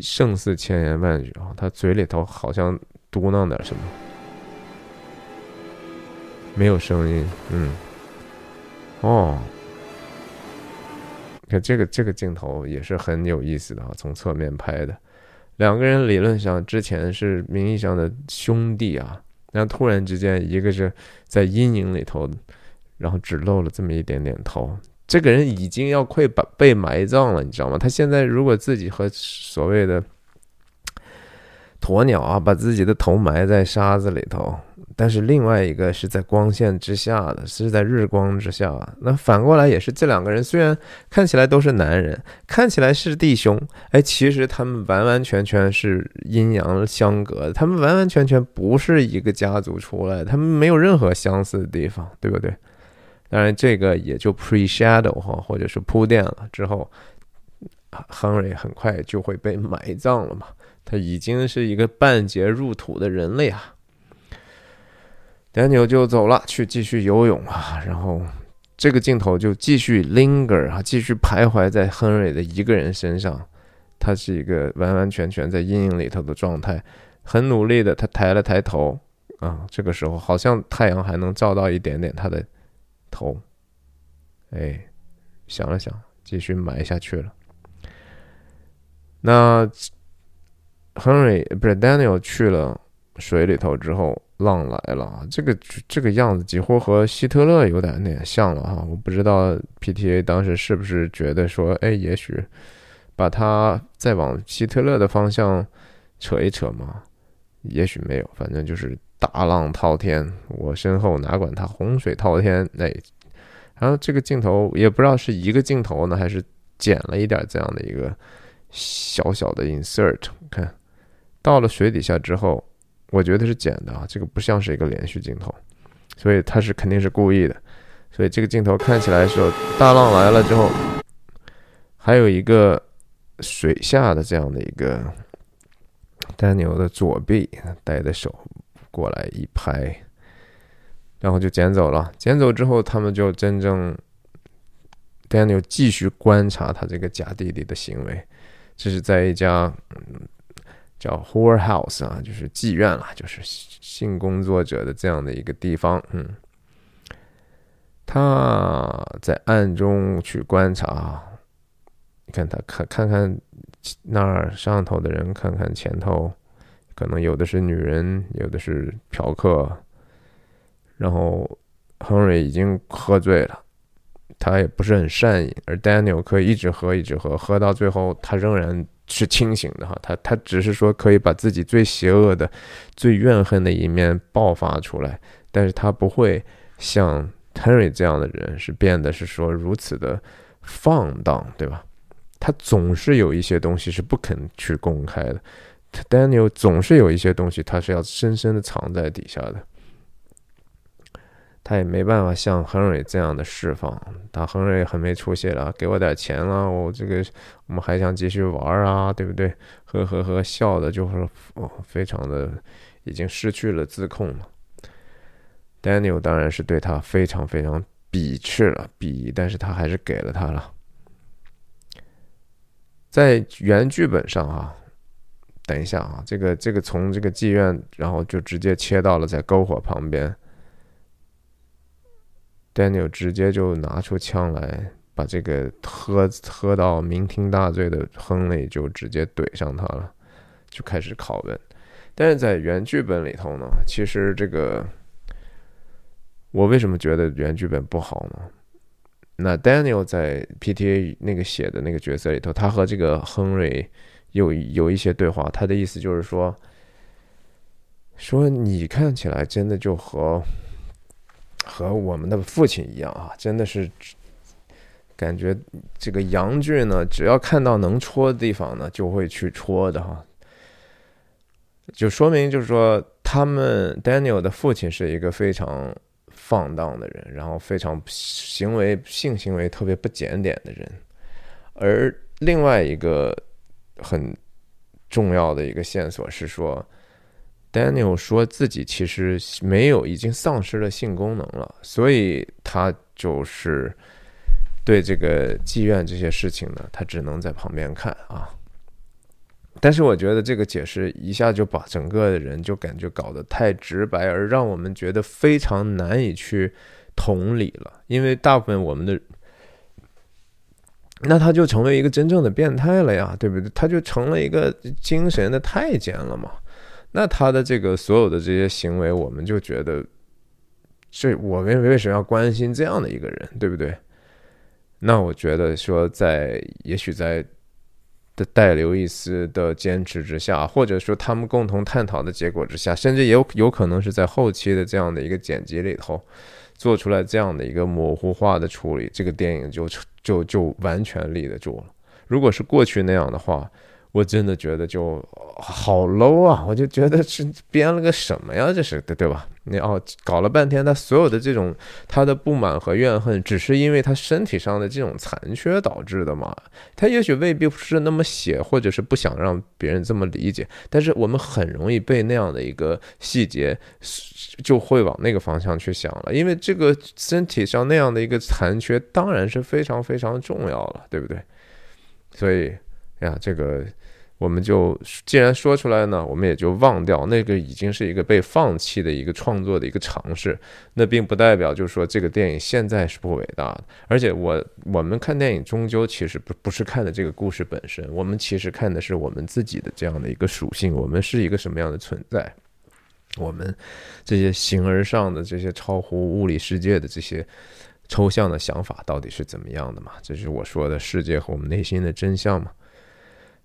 胜似千言万语啊！他嘴里头好像嘟囔点什么，没有声音。嗯，哦，看这个这个镜头也是很有意思的啊，从侧面拍的，两个人理论上之前是名义上的兄弟啊，然后突然之间一个是在阴影里头，然后只露了这么一点点头。这个人已经要快把被埋葬了，你知道吗？他现在如果自己和所谓的鸵鸟啊，把自己的头埋在沙子里头，但是另外一个是在光线之下的，是在日光之下。那反过来也是，这两个人虽然看起来都是男人，看起来是弟兄，哎，其实他们完完全全是阴阳相隔，他们完完全全不是一个家族出来，他们没有任何相似的地方，对不对？当然，这个也就 pre shadow 哈，或者是铺垫了之后，Henry 很快就会被埋葬了嘛。他已经是一个半截入土的人了呀。Daniel 就走了，去继续游泳啊。然后这个镜头就继续 linger 啊，继续徘徊在 Henry 的一个人身上。他是一个完完全全在阴影里头的状态，很努力的，他抬了抬头啊。这个时候好像太阳还能照到一点点他的。头，哎，想了想，继续埋下去了。那 Henry 不是 Daniel 去了水里头之后，浪来了，这个这个样子几乎和希特勒有点点像了哈。我不知道 PTA 当时是不是觉得说，哎，也许把他再往希特勒的方向扯一扯嘛？也许没有，反正就是。大浪滔天，我身后哪管它洪水滔天？那，然后这个镜头也不知道是一个镜头呢，还是剪了一点这样的一个小小的 insert。看到了水底下之后，我觉得是剪的啊，这个不像是一个连续镜头，所以他是肯定是故意的。所以这个镜头看起来时候大浪来了之后，还有一个水下的这样的一个丹尼尔的左臂带的手。过来一拍，然后就捡走了。捡走之后，他们就真正 Daniel 继续观察他这个假弟弟的行为。这是在一家叫 Whore House 啊，就是妓院了，就是性工作者的这样的一个地方。嗯，他在暗中去观察，你看他看看看那儿上头的人，看看前头。可能有的是女人，有的是嫖客，然后亨瑞已经喝醉了，他也不是很善饮，而 Daniel 可以一直喝，一直喝，喝到最后他仍然是清醒的哈。他他只是说可以把自己最邪恶的、最怨恨的一面爆发出来，但是他不会像 Henry 这样的人是变得是说如此的放荡，对吧？他总是有一些东西是不肯去公开的，Daniel 总是有一些东西他是要深深的藏在底下的。他也没办法像亨瑞这样的释放，他亨瑞很没出息了，给我点钱了，我这个我们还想继续玩啊，对不对？呵呵呵，笑的就是哦，非常的已经失去了自控了。Daniel 当然是对他非常非常鄙视了，鄙夷，但是他还是给了他了。在原剧本上啊，等一下啊，这个这个从这个妓院，然后就直接切到了在篝火旁边。Daniel 直接就拿出枪来，把这个喝喝到酩酊大醉的亨利就直接怼上他了，就开始拷问。但是在原剧本里头呢，其实这个我为什么觉得原剧本不好呢？那 Daniel 在 PTA 那个写的那个角色里头，他和这个亨瑞有有一些对话，他的意思就是说，说你看起来真的就和。和我们的父亲一样啊，真的是感觉这个杨俊呢，只要看到能戳的地方呢，就会去戳的哈。就说明就是说，他们 Daniel 的父亲是一个非常放荡的人，然后非常行为性行为特别不检点的人。而另外一个很重要的一个线索是说。Daniel 说自己其实没有，已经丧失了性功能了，所以他就是对这个妓院这些事情呢，他只能在旁边看啊。但是我觉得这个解释一下就把整个的人就感觉搞得太直白，而让我们觉得非常难以去同理了。因为大部分我们的，那他就成为一个真正的变态了呀，对不对？他就成了一个精神的太监了嘛。那他的这个所有的这些行为，我们就觉得，这我们为什么要关心这样的一个人，对不对？那我觉得说，在也许在的戴刘易斯的坚持之下，或者说他们共同探讨的结果之下，甚至也有有可能是在后期的这样的一个剪辑里头，做出来这样的一个模糊化的处理，这个电影就就就完全立得住了。如果是过去那样的话。我真的觉得就好 low 啊！我就觉得是编了个什么呀？这是对对吧？你哦，搞了半天，他所有的这种他的不满和怨恨，只是因为他身体上的这种残缺导致的嘛？他也许未必不是那么写，或者是不想让别人这么理解，但是我们很容易被那样的一个细节就会往那个方向去想了，因为这个身体上那样的一个残缺，当然是非常非常重要了，对不对？所以呀，这个。我们就既然说出来呢，我们也就忘掉那个已经是一个被放弃的一个创作的一个尝试。那并不代表就是说这个电影现在是不伟大的。而且我我们看电影终究其实不不是看的这个故事本身，我们其实看的是我们自己的这样的一个属性，我们是一个什么样的存在，我们这些形而上的这些超乎物理世界的这些抽象的想法到底是怎么样的嘛？这是我说的世界和我们内心的真相嘛？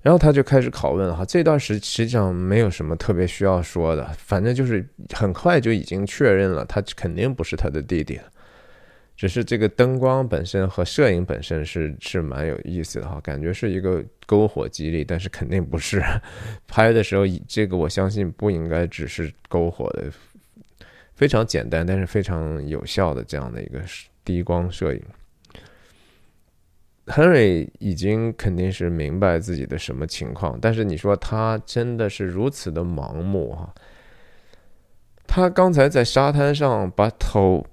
然后他就开始拷问哈，这段实实际上没有什么特别需要说的，反正就是很快就已经确认了，他肯定不是他的弟弟了。只是这个灯光本身和摄影本身是是蛮有意思的哈，感觉是一个篝火激励，但是肯定不是。拍的时候，这个我相信不应该只是篝火的，非常简单但是非常有效的这样的一个低光摄影。Henry 已经肯定是明白自己的什么情况，但是你说他真的是如此的盲目哈？他刚才在沙滩上把头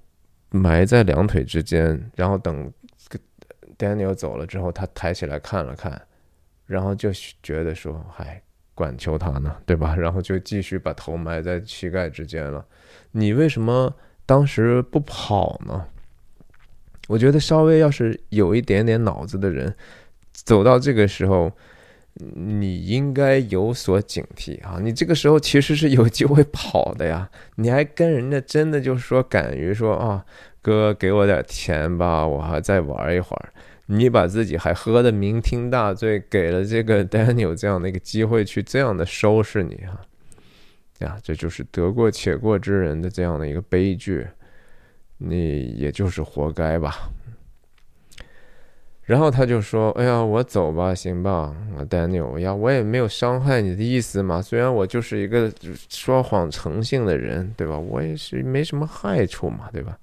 埋在两腿之间，然后等 Daniel 走了之后，他抬起来看了看，然后就觉得说：“嗨，管求他呢，对吧？”然后就继续把头埋在膝盖之间了。你为什么当时不跑呢？我觉得稍微要是有一点点脑子的人，走到这个时候，你应该有所警惕啊！你这个时候其实是有机会跑的呀，你还跟人家真的就是说敢于说啊，哥给我点钱吧，我还再玩一会儿。你把自己还喝的酩酊大醉，给了这个 Daniel 这样的一个机会去这样的收拾你哈，呀，这就是得过且过之人的这样的一个悲剧，你也就是活该吧。然后他就说：“哎呀，我走吧，行吧，Daniel 呀，我也没有伤害你的意思嘛。虽然我就是一个说谎成性的人，对吧？我也是没什么害处嘛，对吧？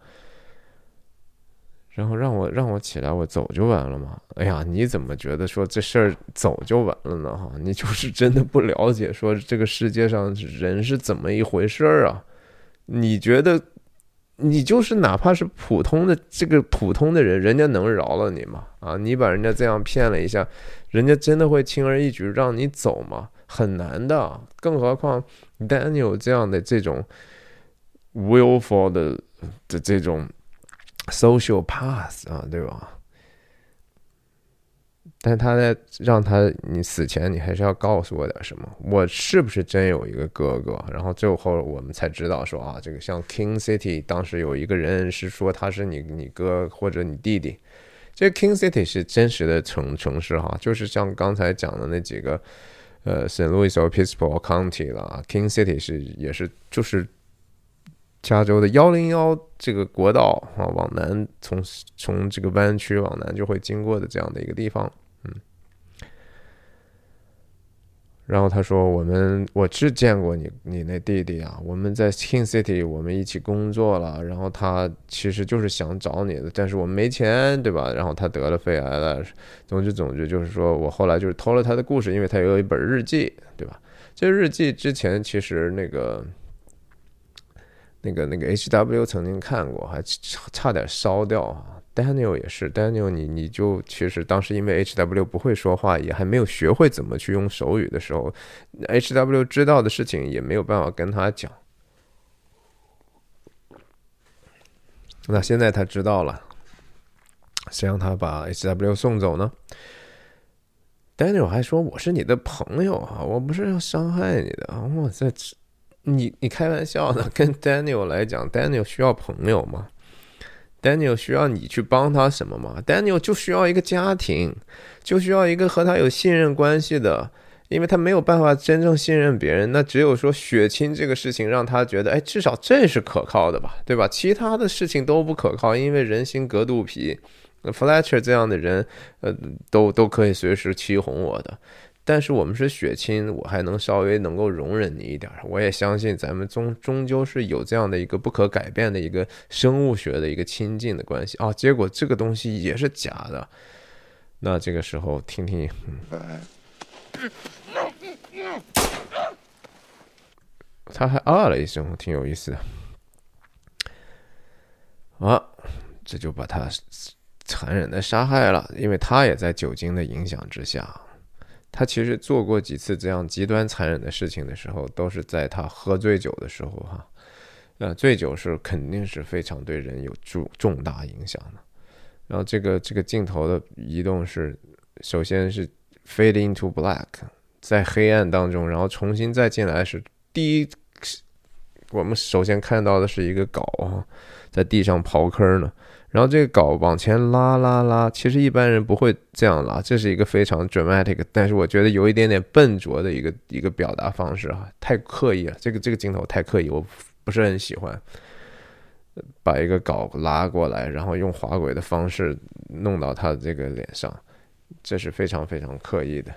然后让我让我起来，我走就完了嘛。哎呀，你怎么觉得说这事儿走就完了呢？哈，你就是真的不了解说这个世界上人是怎么一回事儿啊？你觉得？”你就是哪怕是普通的这个普通的人，人家能饶了你吗？啊，你把人家这样骗了一下，人家真的会轻而易举让你走吗？很难的，更何况 Daniel 这样的这种 willful 的的这种 social path 啊，对吧？但他在让他你死前，你还是要告诉我点什么？我是不是真有一个哥哥？然后最后我们才知道说啊，这个像 King City 当时有一个人是说他是你你哥或者你弟弟。这 King City 是真实的城城市哈，就是像刚才讲的那几个呃，Saint Louis Obispo County 啦，King City 是也是就是加州的幺零幺这个国道啊，往南从从这个湾区往南就会经过的这样的一个地方。嗯然后他说：“我们我是见过你你那弟弟啊，我们在 King City 我们一起工作了。然后他其实就是想找你的，但是我们没钱，对吧？然后他得了肺癌了。总之总之就是说我后来就是偷了他的故事，因为他有一本日记，对吧？这日记之前其实那个那个那个 HW 曾经看过，还差点烧掉啊。” Daniel 也是，Daniel，你你就其实当时因为 HW 不会说话，也还没有学会怎么去用手语的时候，HW 知道的事情也没有办法跟他讲。那现在他知道了，谁让他把 HW 送走呢？Daniel 还说我是你的朋友啊，我不是要伤害你的啊。我在，你你开玩笑呢？跟 Daniel 来讲，Daniel 需要朋友吗？Daniel 需要你去帮他什么吗？Daniel 就需要一个家庭，就需要一个和他有信任关系的，因为他没有办法真正信任别人。那只有说血亲这个事情让他觉得，哎，至少这是可靠的吧，对吧？其他的事情都不可靠，因为人心隔肚皮。Fletcher 这样的人，呃，都都可以随时欺哄我的。但是我们是血亲，我还能稍微能够容忍你一点。我也相信咱们终终究是有这样的一个不可改变的一个生物学的一个亲近的关系啊。结果这个东西也是假的。那这个时候听听，他还啊了一声，挺有意思的。啊，这就把他残忍的杀害了，因为他也在酒精的影响之下。他其实做过几次这样极端残忍的事情的时候，都是在他喝醉酒的时候，哈，呃，醉酒是肯定是非常对人有重重大影响的。然后这个这个镜头的移动是，首先是 fade into black，在黑暗当中，然后重新再进来是第一，我们首先看到的是一个镐啊，在地上刨坑呢。然后这个镐往前拉拉拉，其实一般人不会这样拉，这是一个非常 dramatic，但是我觉得有一点点笨拙的一个一个表达方式哈，太刻意了，这个这个镜头太刻意，我不是很喜欢。把一个镐拉过来，然后用滑轨的方式弄到他的这个脸上，这是非常非常刻意的，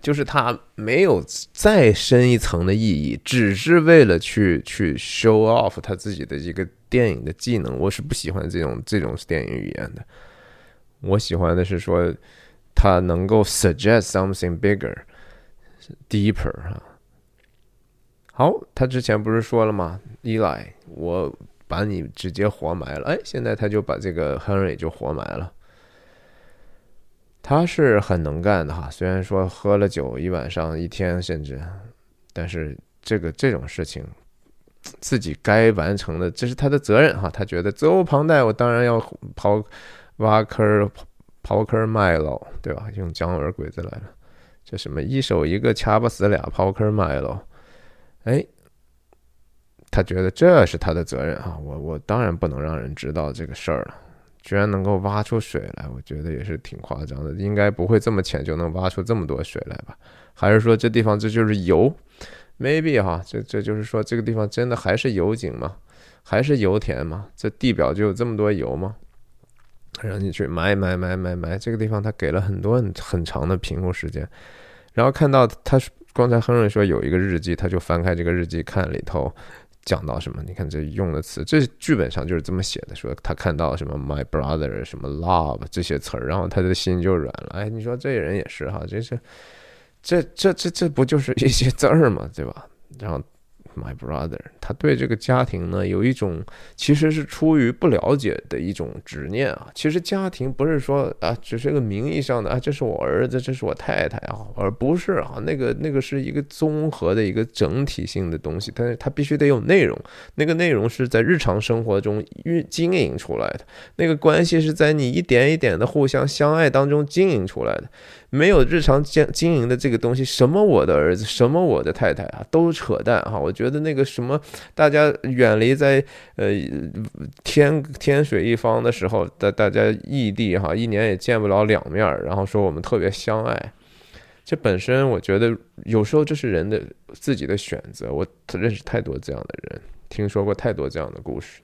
就是他没有再深一层的意义，只是为了去去 show off 他自己的一个。电影的技能，我是不喜欢这种这种电影语言的。我喜欢的是说，他能够 suggest something bigger, deeper 哈。好，他之前不是说了吗？Eli，我把你直接活埋了。哎，现在他就把这个 Henry 就活埋了。他是很能干的哈，虽然说喝了酒一晚上、一天甚至，但是这个这种事情。自己该完成的，这是他的责任哈。他觉得责无旁贷，我当然要刨挖坑、刨坑卖喽，对吧？用姜文鬼子来了，这什么一手一个掐不死俩刨坑卖喽？哎，他觉得这是他的责任啊，我我当然不能让人知道这个事儿了。居然能够挖出水来，我觉得也是挺夸张的，应该不会这么浅就能挖出这么多水来吧？还是说这地方这就是油？Maybe 哈，这这就是说这个地方真的还是油井吗？还是油田吗？这地表就有这么多油吗？让你去埋埋埋埋埋，这个地方他给了很多很很长的评估时间，然后看到他刚才亨瑞说有一个日记，他就翻开这个日记看里头。讲到什么？你看这用的词，这剧本上就是这么写的，说他看到什么 my brother 什么 love 这些词儿，然后他的心就软了。哎，你说这人也是哈，这是这这这这不就是一些字儿嘛？对吧？然后。My brother，他对这个家庭呢有一种其实是出于不了解的一种执念啊。其实家庭不是说啊，只是个名义上的啊，这是我儿子，这是我太太啊，而不是啊，那个那个是一个综合的一个整体性的东西，但是它必须得有内容，那个内容是在日常生活中运经营出来的，那个关系是在你一点一点的互相相爱当中经营出来的。没有日常经经营的这个东西，什么我的儿子，什么我的太太啊，都扯淡哈！我觉得那个什么，大家远离在呃天天水一方的时候，大大家异地哈，一年也见不了两面，然后说我们特别相爱，这本身我觉得有时候这是人的自己的选择。我认识太多这样的人，听说过太多这样的故事。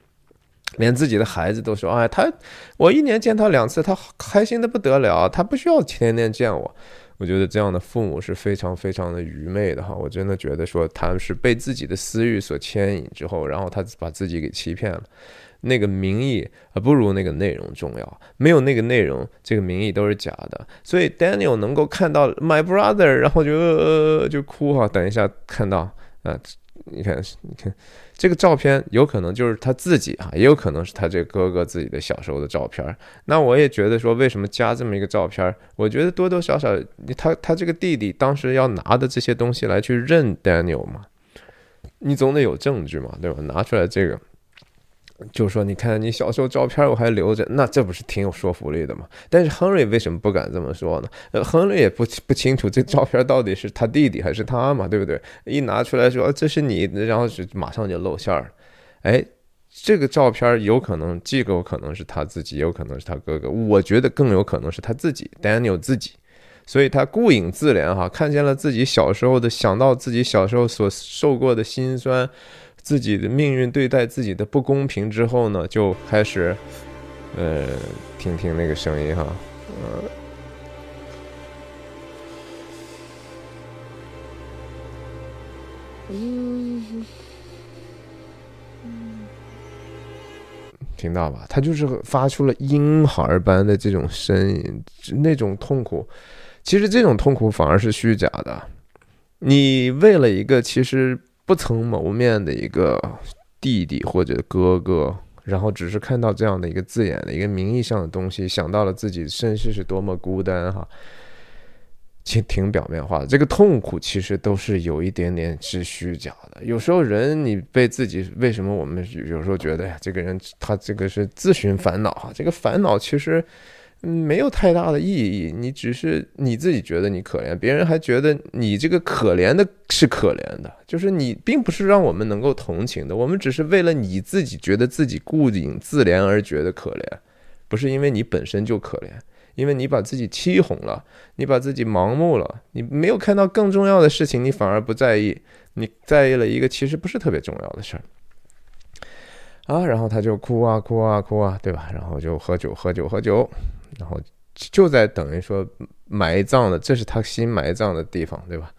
连自己的孩子都说：“哎，他我一年见他两次，他开心的不得了。他不需要天天见我。”我觉得这样的父母是非常非常的愚昧的哈。我真的觉得说他是被自己的私欲所牵引之后，然后他把自己给欺骗了。那个名义啊，不如那个内容重要。没有那个内容，这个名义都是假的。所以 Daniel 能够看到 My brother，然后就呃就哭哈。等一下看到啊，你看你看。这个照片有可能就是他自己啊，也有可能是他这哥哥自己的小时候的照片。那我也觉得说，为什么加这么一个照片？我觉得多多少少，他他这个弟弟当时要拿的这些东西来去认 Daniel 嘛，你总得有证据嘛，对吧？拿出来这个。就说你看你小时候照片我还留着，那这不是挺有说服力的吗？但是亨利为什么不敢这么说呢？呃，亨利也不不清楚这照片到底是他弟弟还是他嘛，对不对？一拿出来说这是你，然后就马上就露馅儿。哎，这个照片有可能既有可能是他自己，有可能是他哥哥，我觉得更有可能是他自己，Daniel 自己。所以他顾影自怜哈，看见了自己小时候的，想到自己小时候所受过的辛酸。自己的命运对待自己的不公平之后呢，就开始，呃，听听那个声音哈，呃，嗯，听到吧？他就是发出了婴孩般的这种声音，那种痛苦。其实这种痛苦反而是虚假的。你为了一个其实。不曾谋面的一个弟弟或者哥哥，然后只是看到这样的一个字眼的一个名义上的东西，想到了自己身世是多么孤单哈，挺挺表面化的。这个痛苦其实都是有一点点是虚假的。有时候人你被自己为什么我们有时候觉得呀，这个人他这个是自寻烦恼哈，这个烦恼其实。嗯，没有太大的意义。你只是你自己觉得你可怜，别人还觉得你这个可怜的是可怜的。就是你并不是让我们能够同情的，我们只是为了你自己觉得自己顾影自怜而觉得可怜，不是因为你本身就可怜，因为你把自己欺哄了，你把自己盲目了，你没有看到更重要的事情，你反而不在意，你在意了一个其实不是特别重要的事儿啊。然后他就哭啊哭啊哭啊，对吧？然后就喝酒喝酒喝酒。然后就在等于说埋葬的，这是他新埋葬的地方，对吧？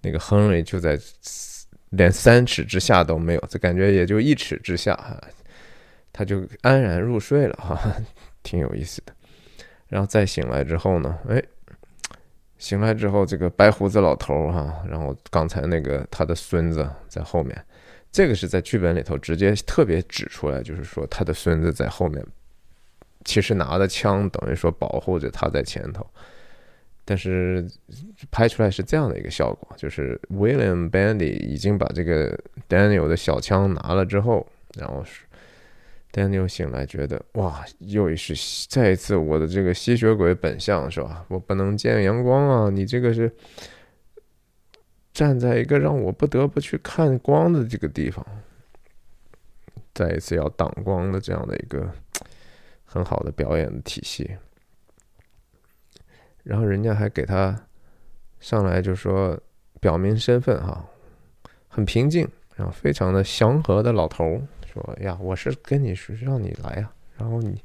那个亨利就在连三尺之下都没有，这感觉也就一尺之下哈，他就安然入睡了哈，挺有意思的。然后再醒来之后呢，哎，醒来之后这个白胡子老头哈，然后刚才那个他的孙子在后面，这个是在剧本里头直接特别指出来，就是说他的孙子在后面。其实拿的枪等于说保护着他在前头，但是拍出来是这样的一个效果，就是 William Bandy 已经把这个 Daniel 的小枪拿了之后，然后是 Daniel 醒来觉得哇，又是再一次我的这个吸血鬼本相是吧？我不能见阳光啊！你这个是站在一个让我不得不去看光的这个地方，再一次要挡光的这样的一个很好的表演的体系。然后人家还给他上来就说表明身份哈，很平静，然后非常的祥和的老头说呀，我是跟你说让你来啊，然后你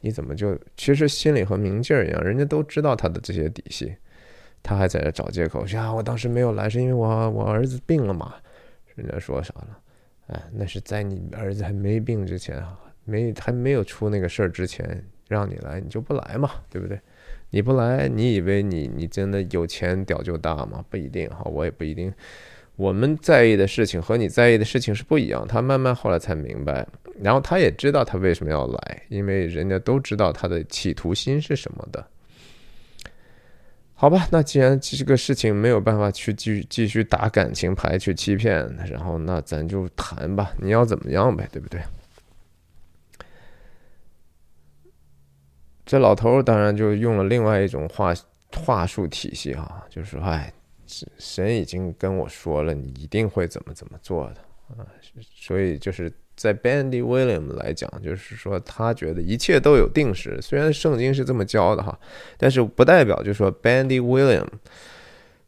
你怎么就其实心里和明镜一样，人家都知道他的这些底细，他还在这找借口说啊，我当时没有来是因为我我儿子病了嘛，人家说啥了？哎，那是在你儿子还没病之前啊，没还没有出那个事儿之前，让你来你就不来嘛，对不对？你不来，你以为你你真的有钱屌就大吗？不一定哈，我也不一定。我们在意的事情和你在意的事情是不一样。他慢慢后来才明白，然后他也知道他为什么要来，因为人家都知道他的企图心是什么的。好吧，那既然这个事情没有办法去继继续打感情牌去欺骗，然后那咱就谈吧，你要怎么样呗，对不对？这老头当然就用了另外一种话话术体系哈，就是说，哎，神已经跟我说了，你一定会怎么怎么做的啊，所以就是在 Bandy William 来讲，就是说他觉得一切都有定时，虽然圣经是这么教的哈，但是不代表就是说 Bandy William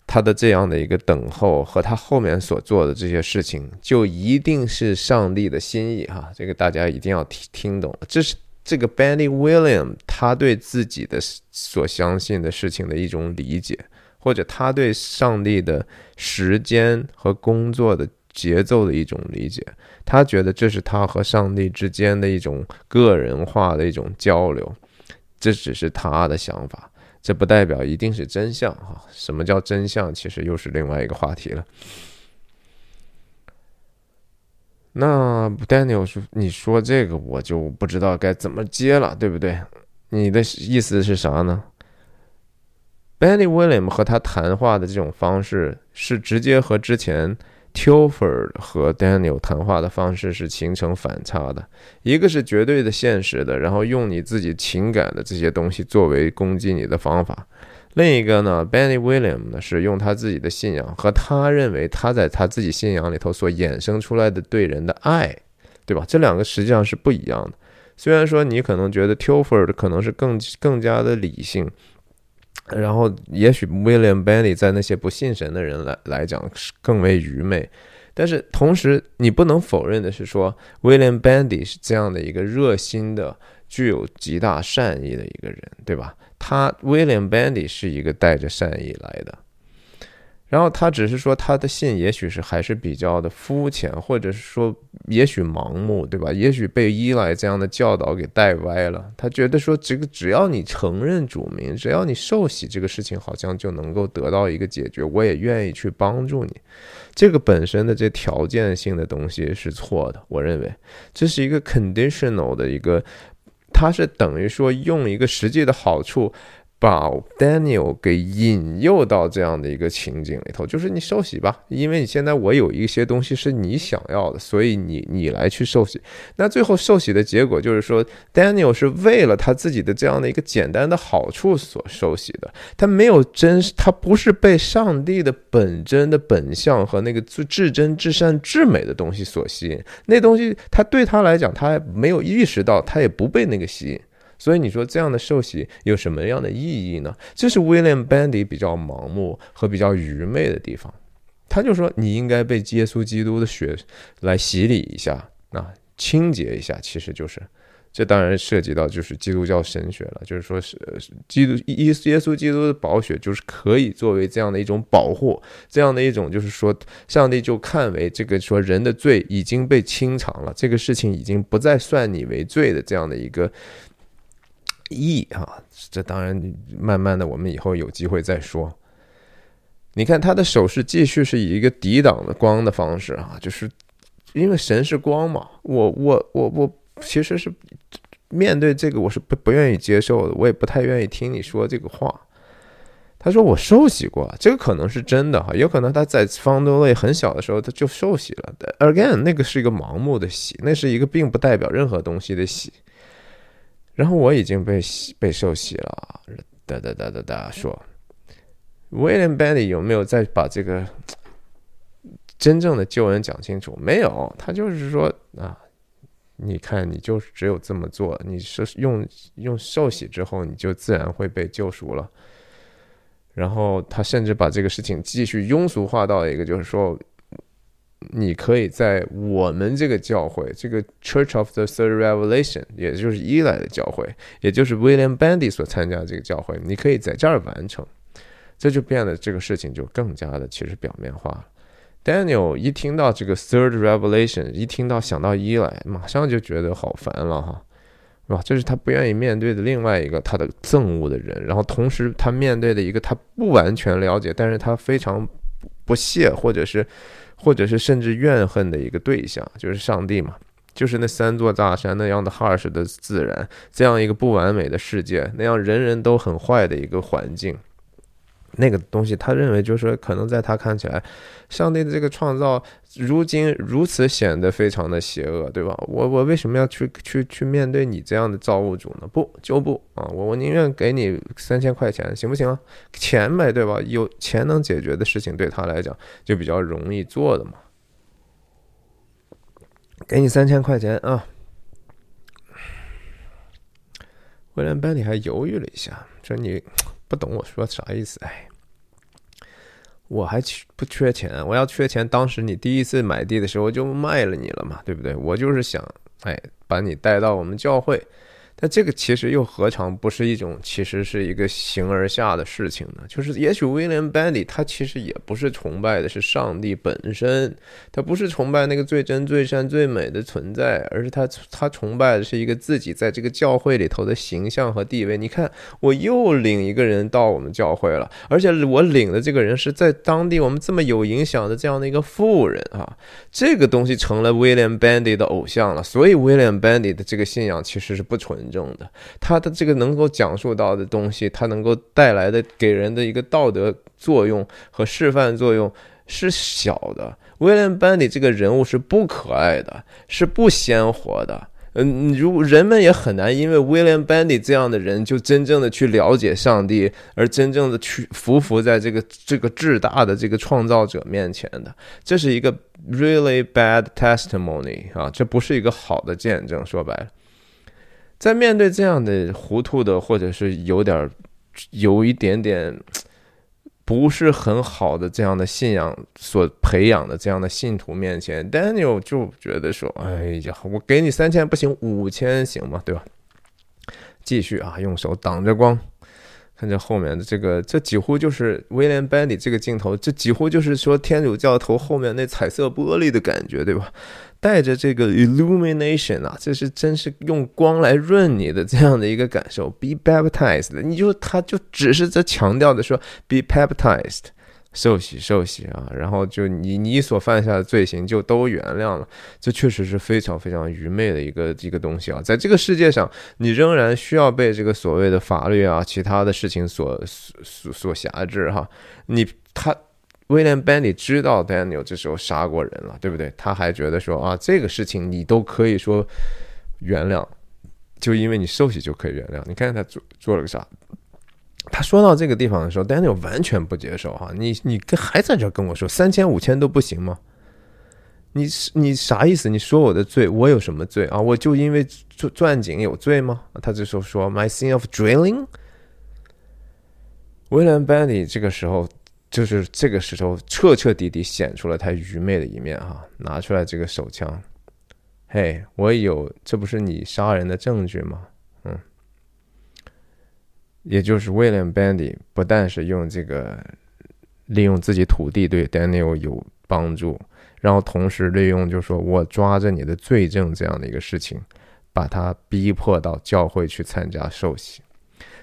他的这样的一个等候和他后面所做的这些事情，就一定是上帝的心意哈，这个大家一定要听听懂，这是。这个 Benny William，他对自己的所相信的事情的一种理解，或者他对上帝的时间和工作的节奏的一种理解，他觉得这是他和上帝之间的一种个人化的一种交流，这只是他的想法，这不代表一定是真相哈。什么叫真相？其实又是另外一个话题了。那 Daniel 说：“你说这个，我就不知道该怎么接了，对不对？你的意思是啥呢？Benny William 和他谈话的这种方式，是直接和之前 Tilford 和 Daniel 谈话的方式是形成反差的。一个是绝对的现实的，然后用你自己情感的这些东西作为攻击你的方法。”另一个呢，Benny William 呢是用他自己的信仰和他认为他在他自己信仰里头所衍生出来的对人的爱，对吧？这两个实际上是不一样的。虽然说你可能觉得 Tilford 可能是更更加的理性，然后也许 William Benny 在那些不信神的人来来讲是更为愚昧，但是同时你不能否认的是说，William Benny 是这样的一个热心的、具有极大善意的一个人，对吧？他 William Bandy 是一个带着善意来的，然后他只是说他的信也许是还是比较的肤浅，或者是说也许盲目，对吧？也许被依赖这样的教导给带歪了。他觉得说这个只要你承认主名，只要你受洗，这个事情好像就能够得到一个解决。我也愿意去帮助你。这个本身的这条件性的东西是错的，我认为这是一个 conditional 的一个。它是等于说用一个实际的好处。把 Daniel 给引诱到这样的一个情景里头，就是你受洗吧，因为你现在我有一些东西是你想要的，所以你你来去受洗。那最后受洗的结果就是说，Daniel 是为了他自己的这样的一个简单的好处所受洗的，他没有真，他不是被上帝的本真的本相和那个最至真至善至美的东西所吸引。那东西他对他来讲，他没有意识到，他也不被那个吸引。所以你说这样的受洗有什么样的意义呢？这是 William Bandy 比较盲目和比较愚昧的地方。他就说你应该被耶稣基督的血来洗礼一下，啊，清洁一下。其实就是，这当然涉及到就是基督教神学了。就是说是基督耶耶稣基督的宝血就是可以作为这样的一种保护，这样的一种就是说，上帝就看为这个说人的罪已经被清偿了，这个事情已经不再算你为罪的这样的一个。意啊，这当然慢慢的，我们以后有机会再说。你看他的手势继续是以一个抵挡的光的方式啊，就是因为神是光嘛。我我我我其实是面对这个我是不不愿意接受的，我也不太愿意听你说这个话。他说我受洗过，这个可能是真的哈，有可能他在方多类很小的时候他就受洗了。Again，那个是一个盲目的洗，那是一个并不代表任何东西的洗。然后我已经被被受洗了，哒哒哒哒哒说，William Benny 有没有再把这个真正的救恩讲清楚？没有，他就是说啊，你看，你就只有这么做，你是用用受洗之后，你就自然会被救赎了。然后他甚至把这个事情继续庸俗化到一个，就是说，你可以在我们这个教会，这个 Church of the Third Revelation，也就是伊莱的教会，也就是 William Bandy 所参加的这个教会，你可以在这儿完成。这就变得这个事情就更加的其实表面化了。Daniel 一听到这个 Third Revelation，一听到想到伊莱，马上就觉得好烦了哈。是吧？这是他不愿意面对的另外一个他的憎恶的人，然后同时他面对的一个他不完全了解，但是他非常不屑或者是或者是甚至怨恨的一个对象，就是上帝嘛，就是那三座大山那样的 harsh 的自然，这样一个不完美的世界，那样人人都很坏的一个环境。那个东西，他认为就是可能在他看起来，上帝的这个创造如今如此显得非常的邪恶，对吧？我我为什么要去去去面对你这样的造物主呢？不就不啊！我我宁愿给你三千块钱，行不行啊？钱呗，对吧？有钱能解决的事情，对他来讲就比较容易做的嘛。给你三千块钱啊！威廉·班尼还犹豫了一下，说你。不懂我说啥意思？哎，我还缺不缺钱？我要缺钱，当时你第一次买地的时候就卖了你了嘛，对不对？我就是想，哎，把你带到我们教会。那这个其实又何尝不是一种，其实是一个形而下的事情呢？就是也许威廉·班迪他其实也不是崇拜的是上帝本身，他不是崇拜那个最真、最善、最美的存在，而是他他崇拜的是一个自己在这个教会里头的形象和地位。你看，我又领一个人到我们教会了，而且我领的这个人是在当地我们这么有影响的这样的一个富人啊，这个东西成了威廉·班迪的偶像了。所以威廉·班迪的这个信仰其实是不纯。正的，他的这个能够讲述到的东西，他能够带来的给人的一个道德作用和示范作用是小的。威廉·班迪这个人物是不可爱的，是不鲜活的。嗯，如人们也很难因为威廉·班迪这样的人就真正的去了解上帝，而真正的去服服在这个这个至大的这个创造者面前的。这是一个 really bad testimony 啊，这不是一个好的见证。说白了。在面对这样的糊涂的，或者是有点有一点点不是很好的这样的信仰所培养的这样的信徒面前，Daniel 就觉得说：“哎呀，我给你三千不行，五千行吗？对吧？”继续啊，用手挡着光，看这后面的这个，这几乎就是威廉·班迪这个镜头，这几乎就是说天主教头后面那彩色玻璃的感觉，对吧？带着这个 illumination 啊，这是真是用光来润你的这样的一个感受。Be baptized，你就他就只是在强调的说 be baptized，受洗受洗啊，然后就你你所犯下的罪行就都原谅了。这确实是非常非常愚昧的一个一个东西啊，在这个世界上，你仍然需要被这个所谓的法律啊，其他的事情所所所辖制哈。你他。威廉·班尼知道 Daniel 这时候杀过人了，对不对？他还觉得说啊，这个事情你都可以说原谅，就因为你受洗就可以原谅。你看他做做了个啥？他说到这个地方的时候，Daniel 完全不接受哈，你你还在这跟我说三千五千都不行吗？你你啥意思？你说我的罪，我有什么罪啊？我就因为钻钻井有罪吗？他这时候说 My sin of drilling。威廉·班尼这个时候。就是这个时候，彻彻底底显出了他愚昧的一面哈！拿出来这个手枪，嘿，我有，这不是你杀人的证据吗？嗯，也就是 William · Bandy 不但是用这个利用自己土地对 Daniel 有帮助，然后同时利用就是说我抓着你的罪证这样的一个事情，把他逼迫到教会去参加受洗，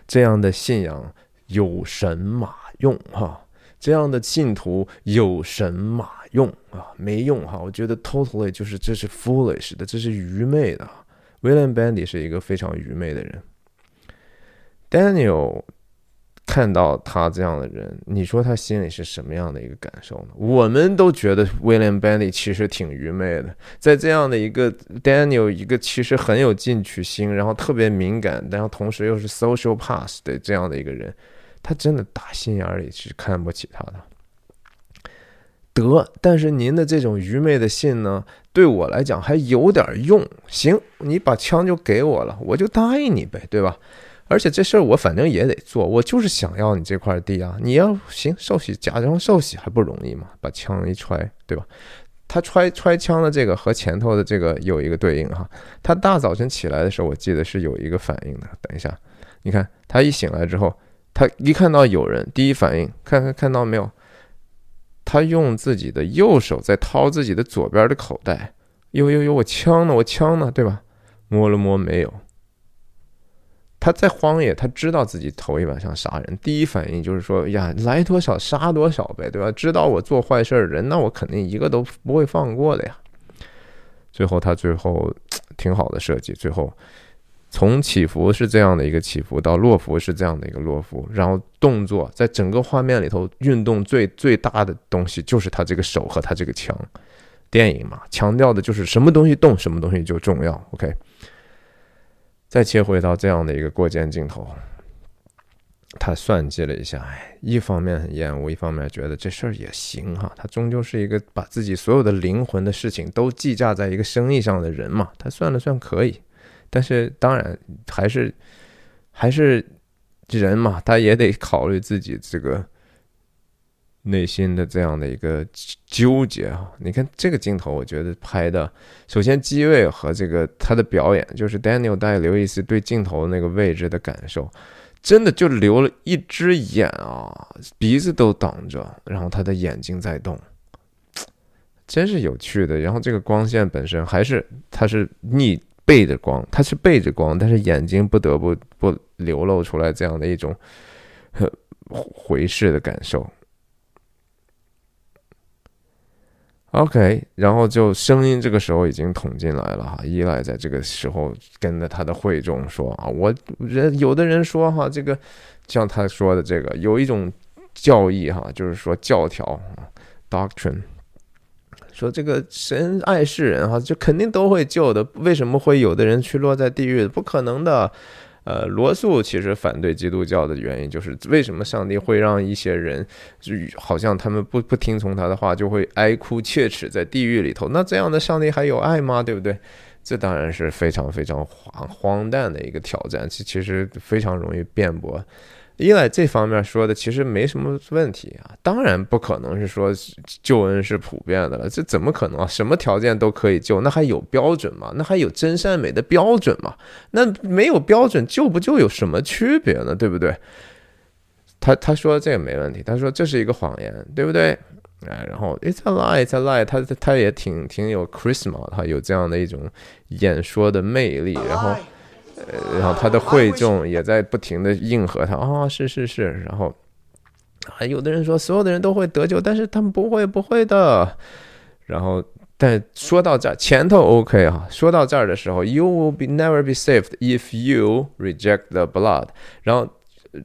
这样的信仰有神马用哈！这样的信徒有神马用啊？没用哈！我觉得 totally 就是这是 foolish 的，这是愚昧的。William Bandy 是一个非常愚昧的人。Daniel 看到他这样的人，你说他心里是什么样的一个感受呢？我们都觉得 William Bandy 其实挺愚昧的，在这样的一个 Daniel 一个其实很有进取心，然后特别敏感，然后同时又是 social pass 的这样的一个人。他真的打心眼里是看不起他的。得，但是您的这种愚昧的信呢，对我来讲还有点用。行，你把枪就给我了，我就答应你呗，对吧？而且这事儿我反正也得做，我就是想要你这块地啊！你要行受洗，假装受洗还不容易吗？把枪一揣，对吧？他揣揣枪的这个和前头的这个有一个对应哈。他大早晨起来的时候，我记得是有一个反应的。等一下，你看他一醒来之后，他一看到有人，第一反应看看看到没有？他用自己的右手在掏自己的左边的口袋，呦呦呦，我枪呢？我枪呢？对吧？摸了摸，没有。他在荒野，他知道自己头一晚上杀人，第一反应就是说呀，来多少杀多少呗，对吧？知道我做坏事的人，那我肯定一个都不会放过的呀。最后他最后挺好的设计，最后从起伏是这样的一个起伏，到落伏是这样的一个落伏，然后动作在整个画面里头运动最最大的东西就是他这个手和他这个枪。电影嘛，强调的就是什么东西动，什么东西就重要。OK。再切回到这样的一个过肩镜头，他算计了一下，哎，一方面很厌恶，一方面觉得这事儿也行哈。他终究是一个把自己所有的灵魂的事情都计价在一个生意上的人嘛。他算了算可以，但是当然还是还是人嘛，他也得考虑自己这个。内心的这样的一个纠结啊！你看这个镜头，我觉得拍的，首先机位和这个他的表演，就是 Daniel 带刘易斯对镜头那个位置的感受，真的就留了一只眼啊，鼻子都挡着，然后他的眼睛在动，真是有趣的。然后这个光线本身还是它是逆背着光，他是背着光，但是眼睛不得不不流露出来这样的一种回视的感受。OK，然后就声音这个时候已经捅进来了哈，依赖在这个时候跟着他的会众说啊，我人有的人说哈，这个像他说的这个有一种教义哈，就是说教条 doctrine，说这个神爱世人哈，就肯定都会救的，为什么会有的人去落在地狱？不可能的。呃，罗素其实反对基督教的原因就是为什么上帝会让一些人就好像他们不不听从他的话，就会哀哭切齿在地狱里头？那这样的上帝还有爱吗？对不对？这当然是非常非常荒荒诞的一个挑战，其其实非常容易辩驳。依赖这方面说的其实没什么问题啊，当然不可能是说救恩是普遍的了，这怎么可能啊？什么条件都可以救，那还有标准吗？那还有真善美的标准吗？那没有标准救不救有什么区别呢？对不对？他他说这个没问题，他说这是一个谎言，对不对？哎，然后 it's a lie, it's a lie，他他也挺挺有 Christmas，他有这样的一种演说的魅力，然后。呃，然后他的会众也在不停的应和他啊，是是是，然后还有的人说所有的人都会得救，但是他们不会不会的。然后，但说到这儿前头 OK 啊，说到这儿的时候，You will be never be saved if you reject the blood。然后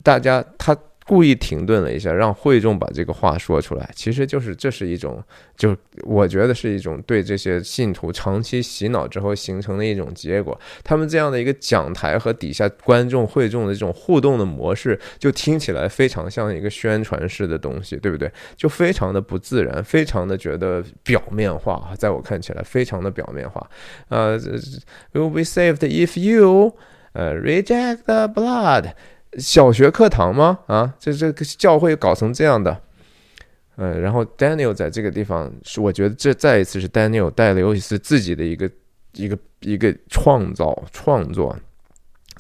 大家他。故意停顿了一下，让会众把这个话说出来，其实就是这是一种，就我觉得是一种对这些信徒长期洗脑之后形成的一种结果。他们这样的一个讲台和底下观众会众的这种互动的模式，就听起来非常像一个宣传式的东西，对不对？就非常的不自然，非常的觉得表面化，在我看起来非常的表面化。呃，will be saved if you 呃 reject the blood。小学课堂吗？啊，这这个教会搞成这样的，嗯，然后 Daniel 在这个地方是，我觉得这再一次是 Daniel 带了尤其是自己的一个一个一个创造创作，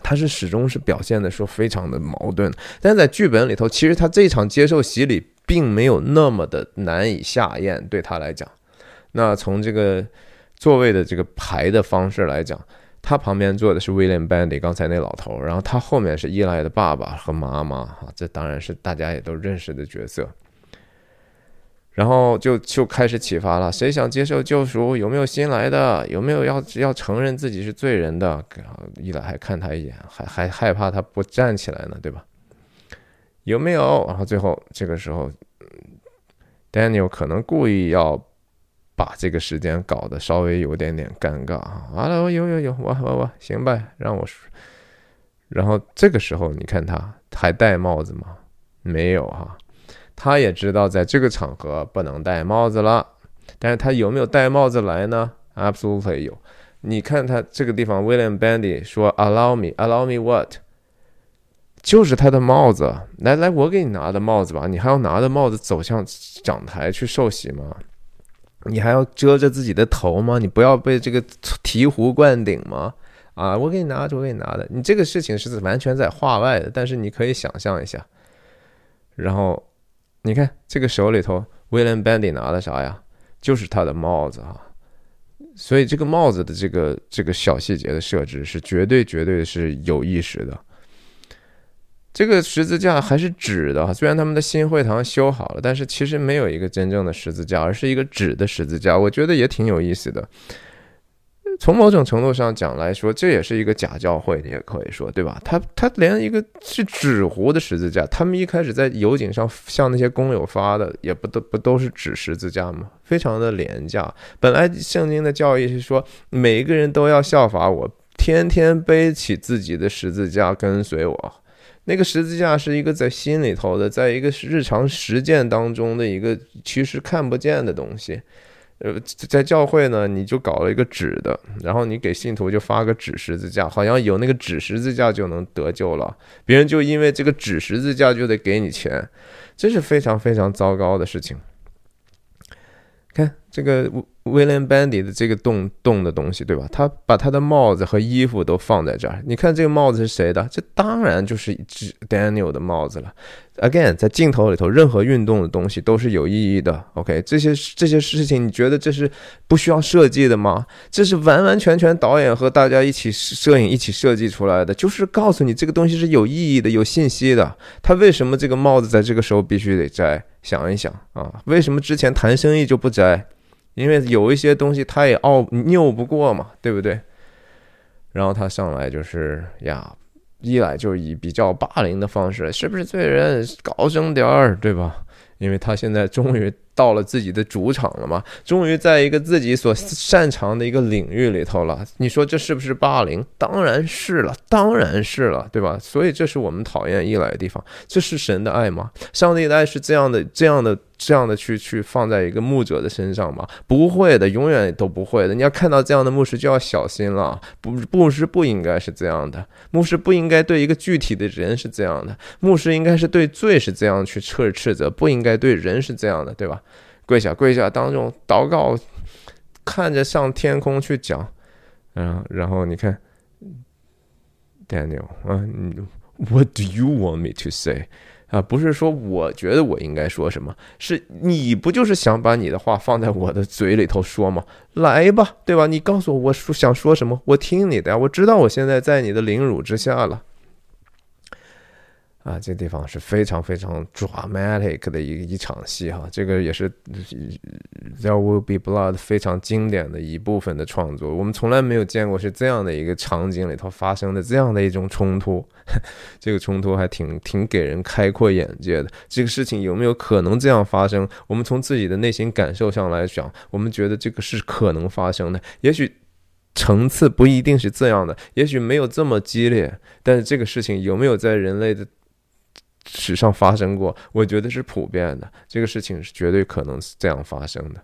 他是始终是表现的说非常的矛盾，但在剧本里头，其实他这场接受洗礼并没有那么的难以下咽，对他来讲，那从这个座位的这个排的方式来讲。他旁边坐的是 William Bandy，刚才那老头，然后他后面是伊莱的爸爸和妈妈，哈，这当然是大家也都认识的角色。然后就就开始启发了，谁想接受救赎？有没有新来的？有没有要要承认自己是罪人的？伊莱还看他一眼，还还害怕他不站起来呢，对吧？有没有？然后最后这个时候，Daniel 可能故意要。把这个时间搞得稍微有点点尴尬啊！完了，有有有，我我我行吧，让我说。然后这个时候，你看他还戴帽子吗？没有哈。他也知道在这个场合不能戴帽子了，但是他有没有戴帽子来呢？Absolutely 有。你看他这个地方，William Bandy 说：“Allow me, allow me what？” 就是他的帽子。来来，我给你拿的帽子吧。你还要拿着帽子走向讲台去受洗吗？你还要遮着自己的头吗？你不要被这个醍醐灌顶吗？啊，我给你拿着，我给你拿的。你这个事情是完全在话外的，但是你可以想象一下。然后你看这个手里头，William Bandy 拿的啥呀？就是他的帽子啊。所以这个帽子的这个这个小细节的设置是绝对绝对是有意识的。这个十字架还是纸的，虽然他们的新会堂修好了，但是其实没有一个真正的十字架，而是一个纸的十字架。我觉得也挺有意思的。从某种程度上讲来说，这也是一个假教会，你也可以说，对吧？他他连一个是纸糊的十字架，他们一开始在油井上向那些工友发的，也不都不都是纸十字架吗？非常的廉价。本来圣经的教义是说，每一个人都要效法我，天天背起自己的十字架跟随我。那个十字架是一个在心里头的，在一个日常实践当中的一个其实看不见的东西。呃，在教会呢，你就搞了一个纸的，然后你给信徒就发个纸十字架，好像有那个纸十字架就能得救了。别人就因为这个纸十字架就得给你钱，这是非常非常糟糕的事情。看这个。William Bandy 的这个洞洞的东西，对吧？他把他的帽子和衣服都放在这儿。你看这个帽子是谁的？这当然就是一只 Daniel 的帽子了。Again，在镜头里头，任何运动的东西都是有意义的。OK，这些这些事情，你觉得这是不需要设计的吗？这是完完全全导演和大家一起摄影一起设计出来的，就是告诉你这个东西是有意义的、有信息的。他为什么这个帽子在这个时候必须得摘？想一想啊，为什么之前谈生意就不摘？因为有一些东西他也拗拗不过嘛，对不对？然后他上来就是呀，一来就以比较霸凌的方式，是不是罪人？高声点儿，对吧？因为他现在终于到了自己的主场了嘛，终于在一个自己所擅长的一个领域里头了。你说这是不是霸凌？当然是了，当然是了，对吧？所以这是我们讨厌依赖的地方。这是神的爱吗？上帝的爱是这样的，这样的。这样的去去放在一个牧者的身上吗？不会的，永远都不会的。你要看到这样的牧师就要小心了。不，牧师不应该是这样的。牧师不应该对一个具体的人是这样的。牧师应该是对罪是这样去斥斥责，不应该对人是这样的，对吧？跪下，跪下，当众祷告，看着上天空去讲。嗯，然后你看，Daniel 啊，What do you want me to say？啊，不是说我觉得我应该说什么，是你不就是想把你的话放在我的嘴里头说吗？来吧，对吧？你告诉我，我说想说什么，我听你的呀。我知道我现在在你的凌辱之下了。啊，这地方是非常非常 dramatic 的一一场戏哈，这个也是 There Will Be Blood 非常经典的一部分的创作。我们从来没有见过是这样的一个场景里头发生的这样的一种冲突，这个冲突还挺挺给人开阔眼界的。这个事情有没有可能这样发生？我们从自己的内心感受上来讲，我们觉得这个是可能发生的。也许层次不一定是这样的，也许没有这么激烈，但是这个事情有没有在人类的？史上发生过，我觉得是普遍的。这个事情是绝对可能是这样发生的。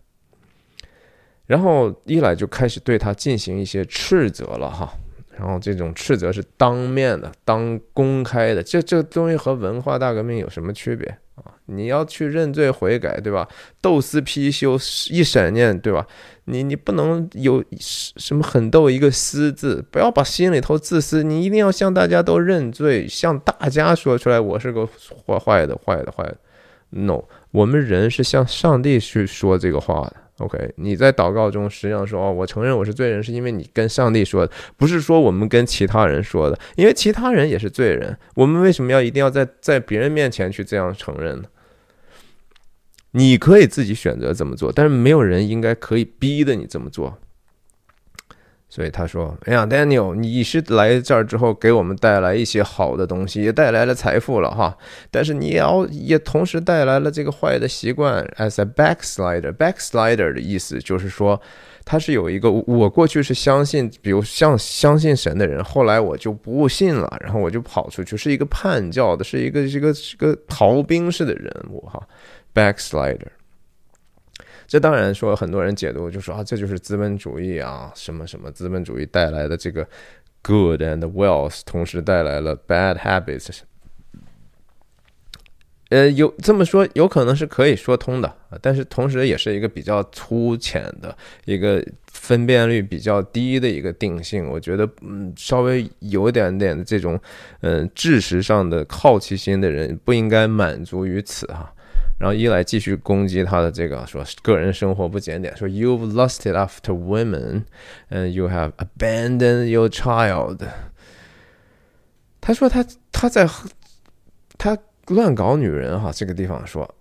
然后一来就开始对他进行一些斥责了，哈。然后这种斥责是当面的、当公开的。这这东西和文化大革命有什么区别啊？你要去认罪悔改，对吧？斗私批修，一闪念，对吧？你你不能有什么狠斗一个私字，不要把心里头自私。你一定要向大家都认罪，向大家说出来，我是个坏坏的、坏的、坏的。No，我们人是向上帝去说这个话的。OK，你在祷告中实际上说哦，我承认我是罪人，是因为你跟上帝说的，不是说我们跟其他人说的，因为其他人也是罪人。我们为什么要一定要在在别人面前去这样承认呢？你可以自己选择怎么做，但是没有人应该可以逼的你这么做。所以他说：“哎呀，Daniel，你是来这儿之后给我们带来一些好的东西，也带来了财富了哈。但是你要也同时带来了这个坏的习惯，as a backslider。backslider 的意思就是说，他是有一个我过去是相信，比如像相信神的人，后来我就不信了，然后我就跑出去，是一个叛教的，是一个这个是个逃兵式的人物哈，backslider。”这当然说，很多人解读就说啊，这就是资本主义啊，什么什么资本主义带来的这个 good and wealth，同时带来了 bad habits。呃，有这么说，有可能是可以说通的但是同时也是一个比较粗浅的一个分辨率比较低的一个定性。我觉得，嗯，稍微有一点点的这种，嗯，知识上的好奇心的人不应该满足于此哈。然后伊莱继续攻击他的这个，说个人生活不检点，说 You've lusted after women, and you have abandoned your child。他说他他在他乱搞女人哈，这个地方说，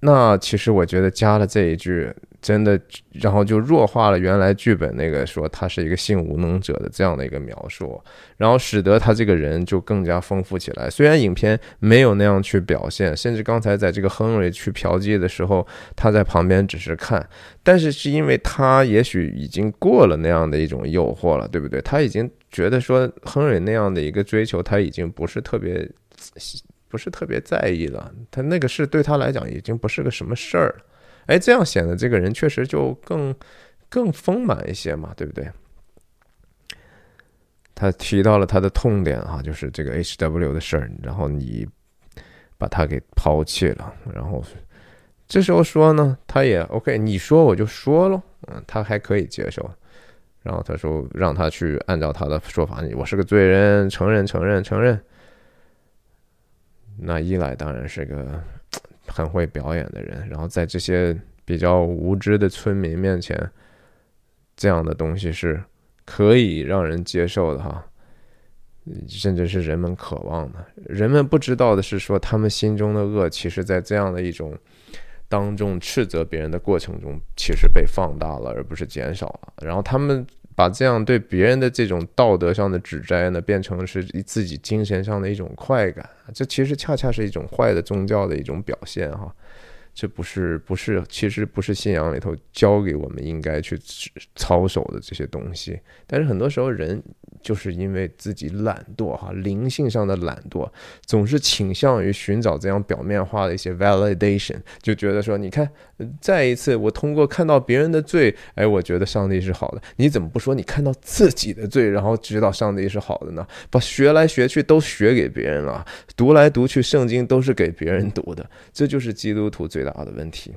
那其实我觉得加了这一句。真的，然后就弱化了原来剧本那个说他是一个性无能者的这样的一个描述，然后使得他这个人就更加丰富起来。虽然影片没有那样去表现，甚至刚才在这个亨瑞去嫖妓的时候，他在旁边只是看，但是是因为他也许已经过了那样的一种诱惑了，对不对？他已经觉得说亨瑞那样的一个追求，他已经不是特别不是特别在意了，他那个事对他来讲已经不是个什么事儿。哎，这样显得这个人确实就更更丰满一些嘛，对不对？他提到了他的痛点哈，就是这个 H W 的事儿，然后你把他给抛弃了，然后这时候说呢，他也 OK，你说我就说喽，嗯，他还可以接受。然后他说让他去按照他的说法，我是个罪人，承认，承认，承认。那伊莱当然是个。很会表演的人，然后在这些比较无知的村民面前，这样的东西是可以让人接受的哈，甚至是人们渴望的。人们不知道的是，说他们心中的恶，其实在这样的一种当众斥责别人的过程中，其实被放大了，而不是减少了。然后他们。把这样对别人的这种道德上的指摘呢，变成是自己精神上的一种快感，这其实恰恰是一种坏的宗教的一种表现哈。这不是不是，其实不是信仰里头教给我们应该去操守的这些东西。但是很多时候人就是因为自己懒惰哈，灵性上的懒惰，总是倾向于寻找这样表面化的一些 validation，就觉得说，你看，再一次我通过看到别人的罪，哎，我觉得上帝是好的。你怎么不说你看到自己的罪，然后知道上帝是好的呢？把学来学去都学给别人了，读来读去圣经都是给别人读的，这就是基督徒最大。的问题，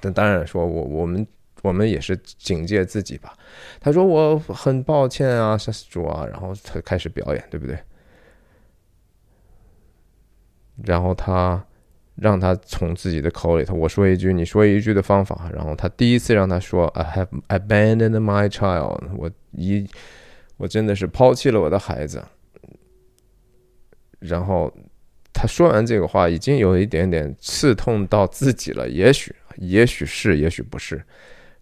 但当然说，我我们我们也是警戒自己吧。他说我很抱歉啊，杀死主啊，然后他开始表演，对不对？然后他让他从自己的口里头我说一句，你说一句的方法。然后他第一次让他说，I have abandoned my child，我一我真的是抛弃了我的孩子。然后。他说完这个话，已经有一点点刺痛到自己了。也许，也许是，也许不是。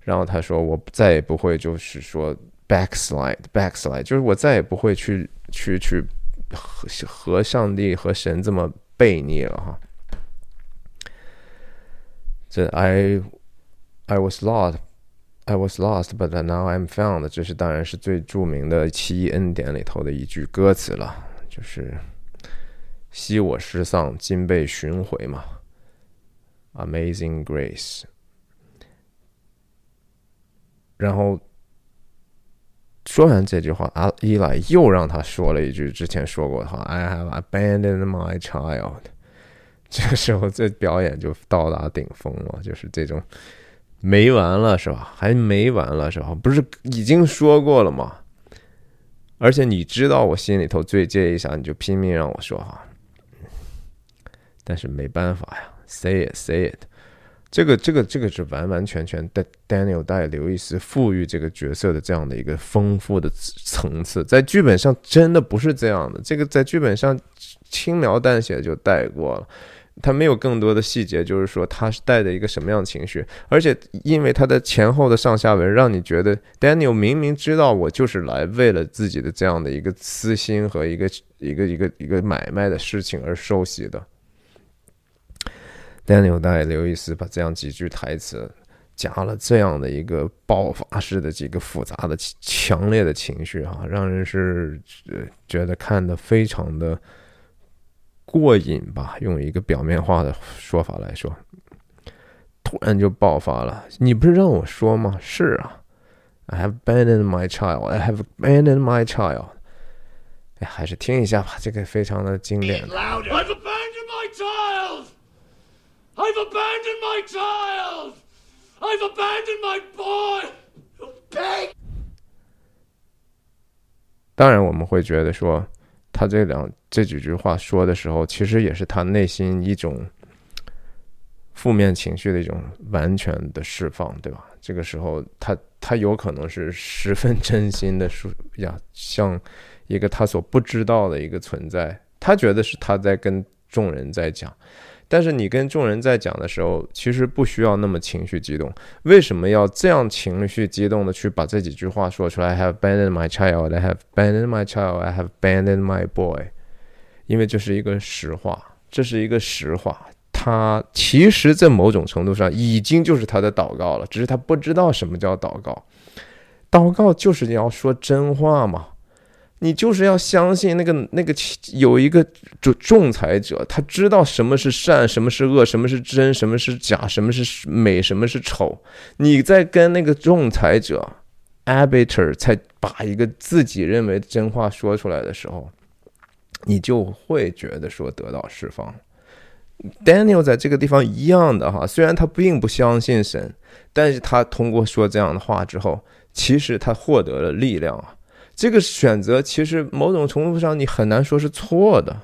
然后他说：“我再也不会，就是说 backslide，backslide，就是我再也不会去去去和和上帝和神这么背逆了。”哈，这 I I was lost，I was lost，but now I'm found。这是当然是最著名的奇异恩典里头的一句歌词了，就是。惜我失丧，今被寻回嘛？Amazing Grace。然后说完这句话，阿伊莱又让他说了一句之前说过的话：“I have abandoned my child。”这个时候，这表演就到达顶峰了，就是这种没完了是吧？还没完了是吧？不是已经说过了吗？而且你知道我心里头最介意啥，你就拼命让我说哈。但是没办法呀，say it say it，这个这个这个是完完全全的 Daniel 带刘易斯赋予这个角色的这样的一个丰富的层次，在剧本上真的不是这样的，这个在剧本上轻描淡写就带过了。他没有更多的细节，就是说他是带着一个什么样的情绪，而且因为他的前后的上下文，让你觉得 Daniel 明明知道我就是来为了自己的这样的一个私心和一个一个一个一个买卖的事情而受洗的。Daniel 带刘易斯把这样几句台词加了这样的一个爆发式的几个复杂的强烈的情绪啊，让人是觉得看的非常的。过瘾吧，用一个表面化的说法来说，突然就爆发了。你不是让我说吗？是啊，I have abandoned my child. I have abandoned my child. 哎，还是听一下吧，这个非常的经典。I've abandoned my child. I've abandoned my child. I've abandoned my boy. Pig. 当然，我们会觉得说。他这两这几句话说的时候，其实也是他内心一种负面情绪的一种完全的释放，对吧？这个时候，他他有可能是十分真心的说呀，像一个他所不知道的一个存在，他觉得是他在跟众人在讲。但是你跟众人在讲的时候，其实不需要那么情绪激动。为什么要这样情绪激动的去把这几句话说出来？I have abandoned my child. I have abandoned my child. I have abandoned my boy. 因为这是一个实话，这是一个实话。他其实，在某种程度上已经就是他的祷告了，只是他不知道什么叫祷告。祷告就是你要说真话嘛。你就是要相信那个那个有一个仲仲裁者，他知道什么是善，什么是恶，什么是真，什么是假，什么是美，什么是丑。你在跟那个仲裁者 arbiter 才把一个自己认为真话说出来的时候，你就会觉得说得到释放。Daniel 在这个地方一样的哈，虽然他并不相信神，但是他通过说这样的话之后，其实他获得了力量啊。这个选择其实某种程度上你很难说是错的，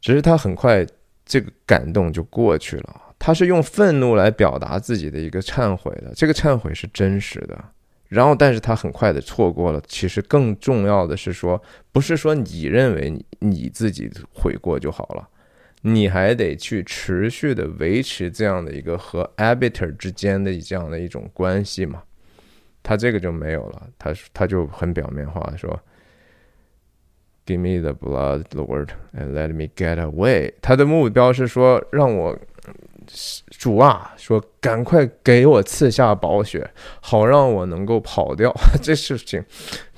只是他很快这个感动就过去了。他是用愤怒来表达自己的一个忏悔的，这个忏悔是真实的。然后，但是他很快的错过了。其实更重要的是说，不是说你认为你你自己悔过就好了，你还得去持续的维持这样的一个和 arbiter 之间的这样的一种关系嘛。他这个就没有了，他他就很表面化说，Give me the blood, Lord, and let me get away。他的目标是说，让我主啊，说赶快给我赐下宝血，好让我能够跑掉。这事情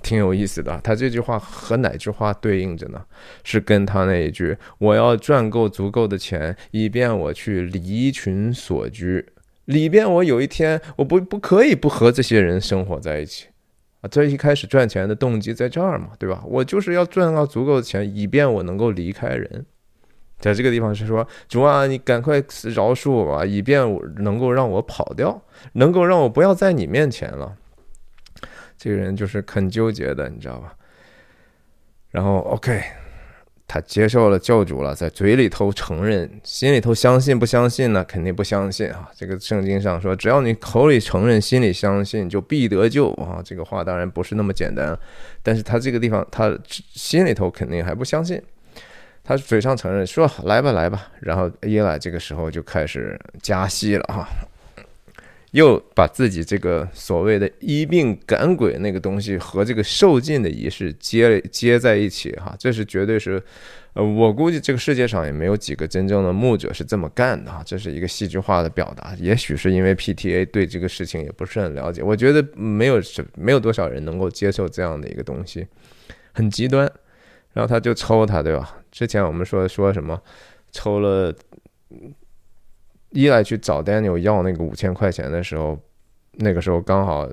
挺有意思的。他这句话和哪句话对应着呢？是跟他那一句：我要赚够足够的钱，以便我去离群所居。里边，我有一天我不不可以不和这些人生活在一起啊！这一开始赚钱的动机在这儿嘛，对吧？我就是要赚到足够的钱，以便我能够离开人。在这个地方是说，主啊，你赶快饶恕我吧，以便我能够让我跑掉，能够让我不要在你面前了。这个人就是很纠结的，你知道吧？然后，OK。他接受了救主了，在嘴里头承认，心里头相信不相信呢？肯定不相信啊！这个圣经上说，只要你口里承认，心里相信，就必得救啊！这个话当然不是那么简单，但是他这个地方，他心里头肯定还不相信。他嘴上承认说来吧来吧，然后耶来这个时候就开始加戏了哈。又把自己这个所谓的医病赶鬼那个东西和这个受尽的仪式接接在一起，哈，这是绝对是，呃，我估计这个世界上也没有几个真正的牧者是这么干的，哈，这是一个戏剧化的表达。也许是因为 PTA 对这个事情也不是很了解，我觉得没有什没有多少人能够接受这样的一个东西，很极端。然后他就抽他，对吧？之前我们说说什么，抽了。伊莱去找 Daniel 要那个五千块钱的时候，那个时候刚好，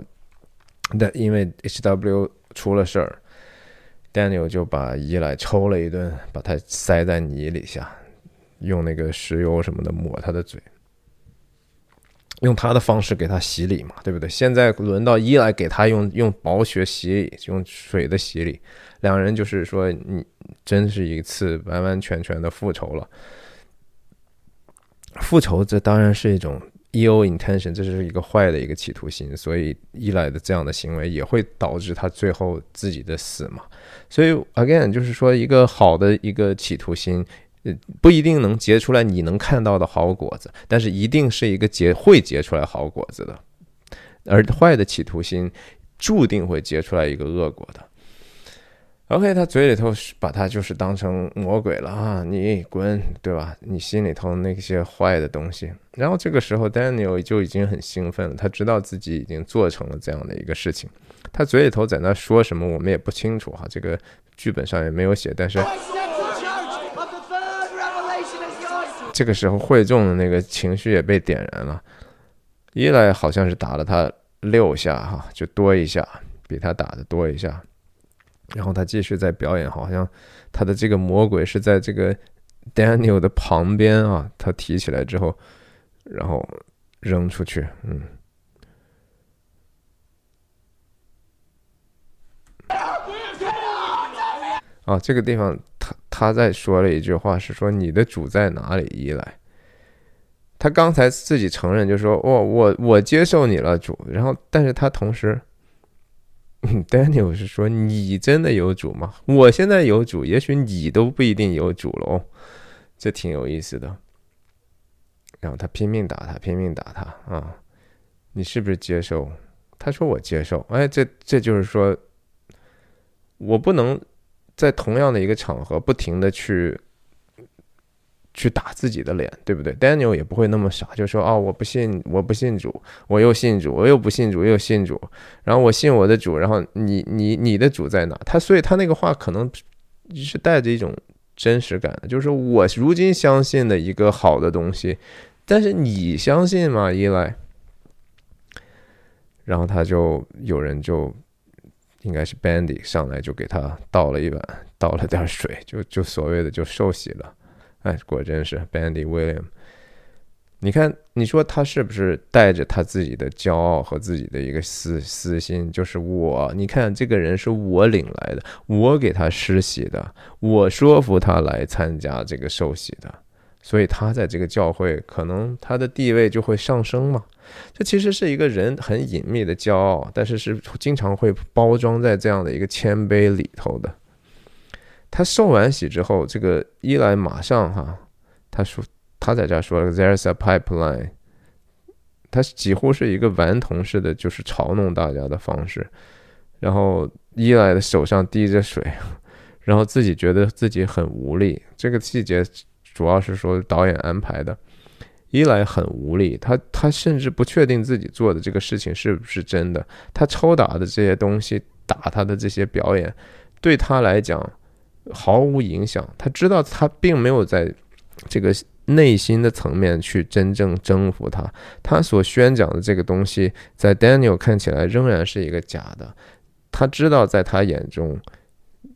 但因为 HW 出了事儿，Daniel 就把伊莱抽了一顿，把他塞在泥里下，用那个石油什么的抹他的嘴，用他的方式给他洗礼嘛，对不对？现在轮到伊莱给他用用薄血洗礼，用水的洗礼，两人就是说，你真是一次完完全全的复仇了。复仇，这当然是一种 eo intention，这是一个坏的一个企图心，所以依赖的这样的行为也会导致他最后自己的死嘛。所以 again，就是说一个好的一个企图心，不一定能结出来你能看到的好果子，但是一定是一个结会结出来好果子的。而坏的企图心注定会结出来一个恶果的。OK，他嘴里头把他就是当成魔鬼了啊！你滚，对吧？你心里头那些坏的东西。然后这个时候，Daniel 就已经很兴奋了，他知道自己已经做成了这样的一个事情。他嘴里头在那说什么，我们也不清楚哈，这个剧本上也没有写。但是这个时候，会众的那个情绪也被点燃了。伊莱好像是打了他六下哈，就多一下，比他打的多一下。然后他继续在表演，好像他的这个魔鬼是在这个 Daniel 的旁边啊。他提起来之后，然后扔出去，嗯。啊，这个地方他他在说了一句话，是说你的主在哪里？依赖，他刚才自己承认，就说我我我接受你了，主。然后，但是他同时。Daniel 是说：“你真的有主吗？我现在有主，也许你都不一定有主了哦，这挺有意思的。”然后他拼命打他，拼命打他啊！你是不是接受？他说：“我接受。”哎，这这就是说，我不能在同样的一个场合不停的去。去打自己的脸，对不对？Daniel 也不会那么傻，就说：“哦，我不信，我不信主，我又信主，我又不信主，又信主，然后我信我的主，然后你你你的主在哪？”他所以他那个话可能是带着一种真实感的，就是我如今相信的一个好的东西，但是你相信吗？依赖。然后他就有人就应该是 Bandy 上来就给他倒了一碗，倒了点水，就就所谓的就受洗了。哎，果真是 Bandy William。你看，你说他是不是带着他自己的骄傲和自己的一个私私心？就是我，你看这个人是我领来的，我给他施洗的，我说服他来参加这个受洗的，所以他在这个教会可能他的地位就会上升嘛。这其实是一个人很隐秘的骄傲，但是是经常会包装在这样的一个谦卑里头的。他受完洗之后，这个伊莱马上哈，他说他在这儿说了，There's a pipeline，他几乎是一个顽童式的，就是嘲弄大家的方式。然后伊莱的手上滴着水，然后自己觉得自己很无力。这个细节主要是说导演安排的，伊莱很无力，他他甚至不确定自己做的这个事情是不是真的。他抽打的这些东西，打他的这些表演，对他来讲。毫无影响，他知道他并没有在这个内心的层面去真正征服他，他所宣讲的这个东西，在 Daniel 看起来仍然是一个假的。他知道在他眼中，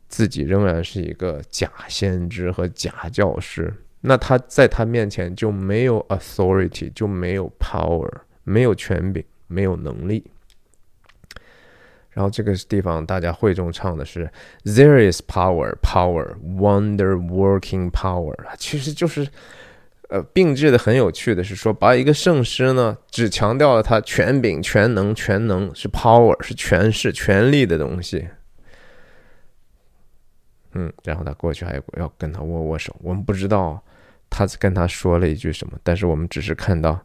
自己仍然是一个假先知和假教师，那他在他面前就没有 authority，就没有 power，没有权柄，没有能力。然后这个地方大家会众唱的是 "There is power, power, wonder working power"，其实就是，呃，并置的很有趣的是说，把一个圣诗呢，只强调了他权柄、全能、全能是 power，是权势、权力的东西。嗯，然后他过去还要跟他握握手，我们不知道他跟他说了一句什么，但是我们只是看到。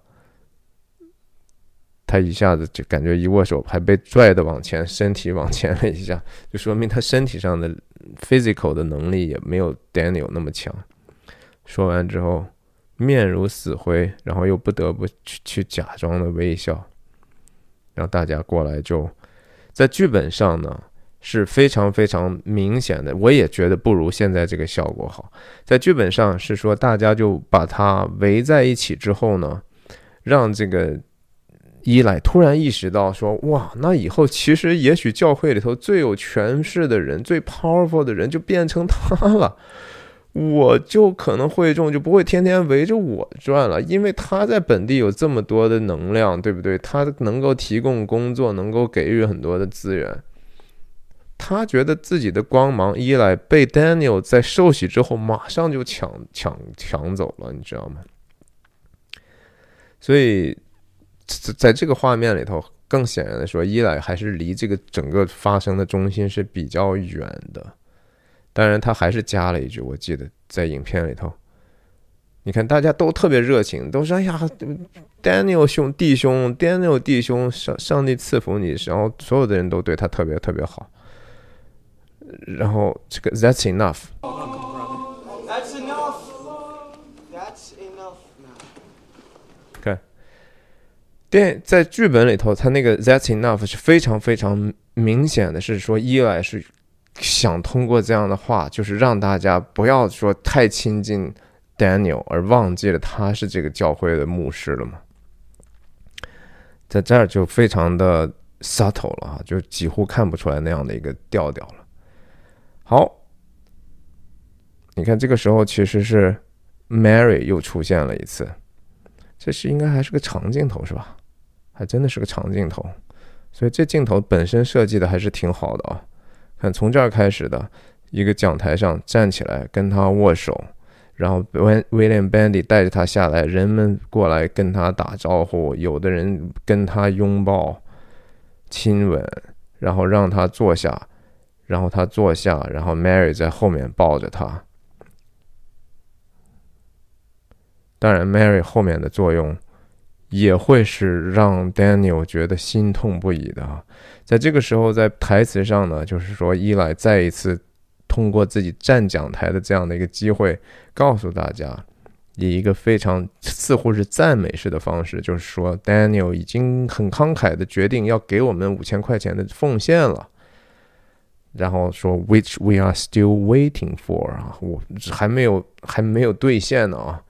他一下子就感觉一握手还被拽的往前，身体往前了一下，就说明他身体上的 physical 的能力也没有 Daniel 那么强。说完之后，面如死灰，然后又不得不去去假装的微笑。让大家过来就在剧本上呢是非常非常明显的，我也觉得不如现在这个效果好。在剧本上是说大家就把他围在一起之后呢，让这个。伊莱突然意识到，说：“哇，那以后其实也许教会里头最有权势的人、最 powerful 的人就变成他了，我就可能会众就不会天天围着我转了，因为他在本地有这么多的能量，对不对？他能够提供工作，能够给予很多的资源。他觉得自己的光芒，伊莱被 Daniel 在受洗之后马上就抢抢抢走了，你知道吗？所以。”在这个画面里头，更显然的说，伊莱还是离这个整个发生的中心是比较远的。当然，他还是加了一句，我记得在影片里头，你看大家都特别热情，都说哎呀，Daniel 兄弟兄，Daniel 弟兄，上上帝赐福你，然后所有的人都对他特别特别好。然后这个 That's enough。电在剧本里头，他那个 That's enough 是非常非常明显的，是说伊莱是想通过这样的话，就是让大家不要说太亲近 Daniel，而忘记了他是这个教会的牧师了嘛。在这儿就非常的 subtle 了哈，就几乎看不出来那样的一个调调了。好，你看这个时候其实是 Mary 又出现了一次。这是应该还是个长镜头是吧？还真的是个长镜头，所以这镜头本身设计的还是挺好的啊。看从这儿开始的一个讲台上站起来跟他握手，然后 William Bandy 带着他下来，人们过来跟他打招呼，有的人跟他拥抱、亲吻，然后让他坐下，然后他坐下，然后 Mary 在后面抱着他。当然，Mary 后面的作用也会是让 Daniel 觉得心痛不已的啊。在这个时候，在台词上呢，就是说伊莱再一次通过自己站讲台的这样的一个机会，告诉大家，以一个非常似乎是赞美式的方式，就是说 Daniel 已经很慷慨的决定要给我们五千块钱的奉献了。然后说，which we are still waiting for 啊，我还没有还没有兑现呢啊。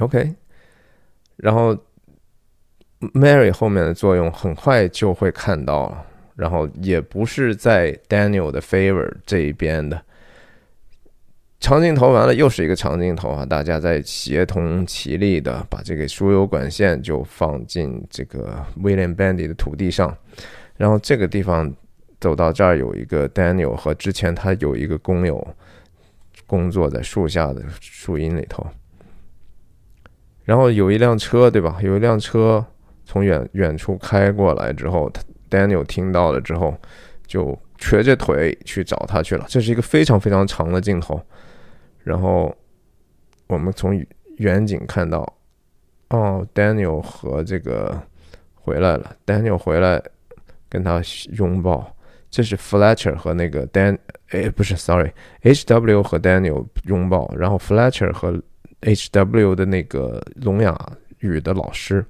OK，然后 Mary 后面的作用很快就会看到了，然后也不是在 Daniel 的 favor 这一边的。长镜头完了，又是一个长镜头啊！大家在协同齐力的把这个输油管线就放进这个 William Bandy 的土地上，然后这个地方走到这儿有一个 Daniel 和之前他有一个工友工作在树下的树荫里头。然后有一辆车，对吧？有一辆车从远远处开过来之后，Daniel 听到了之后，就瘸着腿去找他去了。这是一个非常非常长的镜头。然后我们从远景看到，哦，Daniel 和这个回来了。Daniel 回来跟他拥抱。这是 Fletcher 和那个 Dan，哎，不是，Sorry，HW 和 Daniel 拥抱。然后 Fletcher 和 H.W. 的那个聋哑语的老师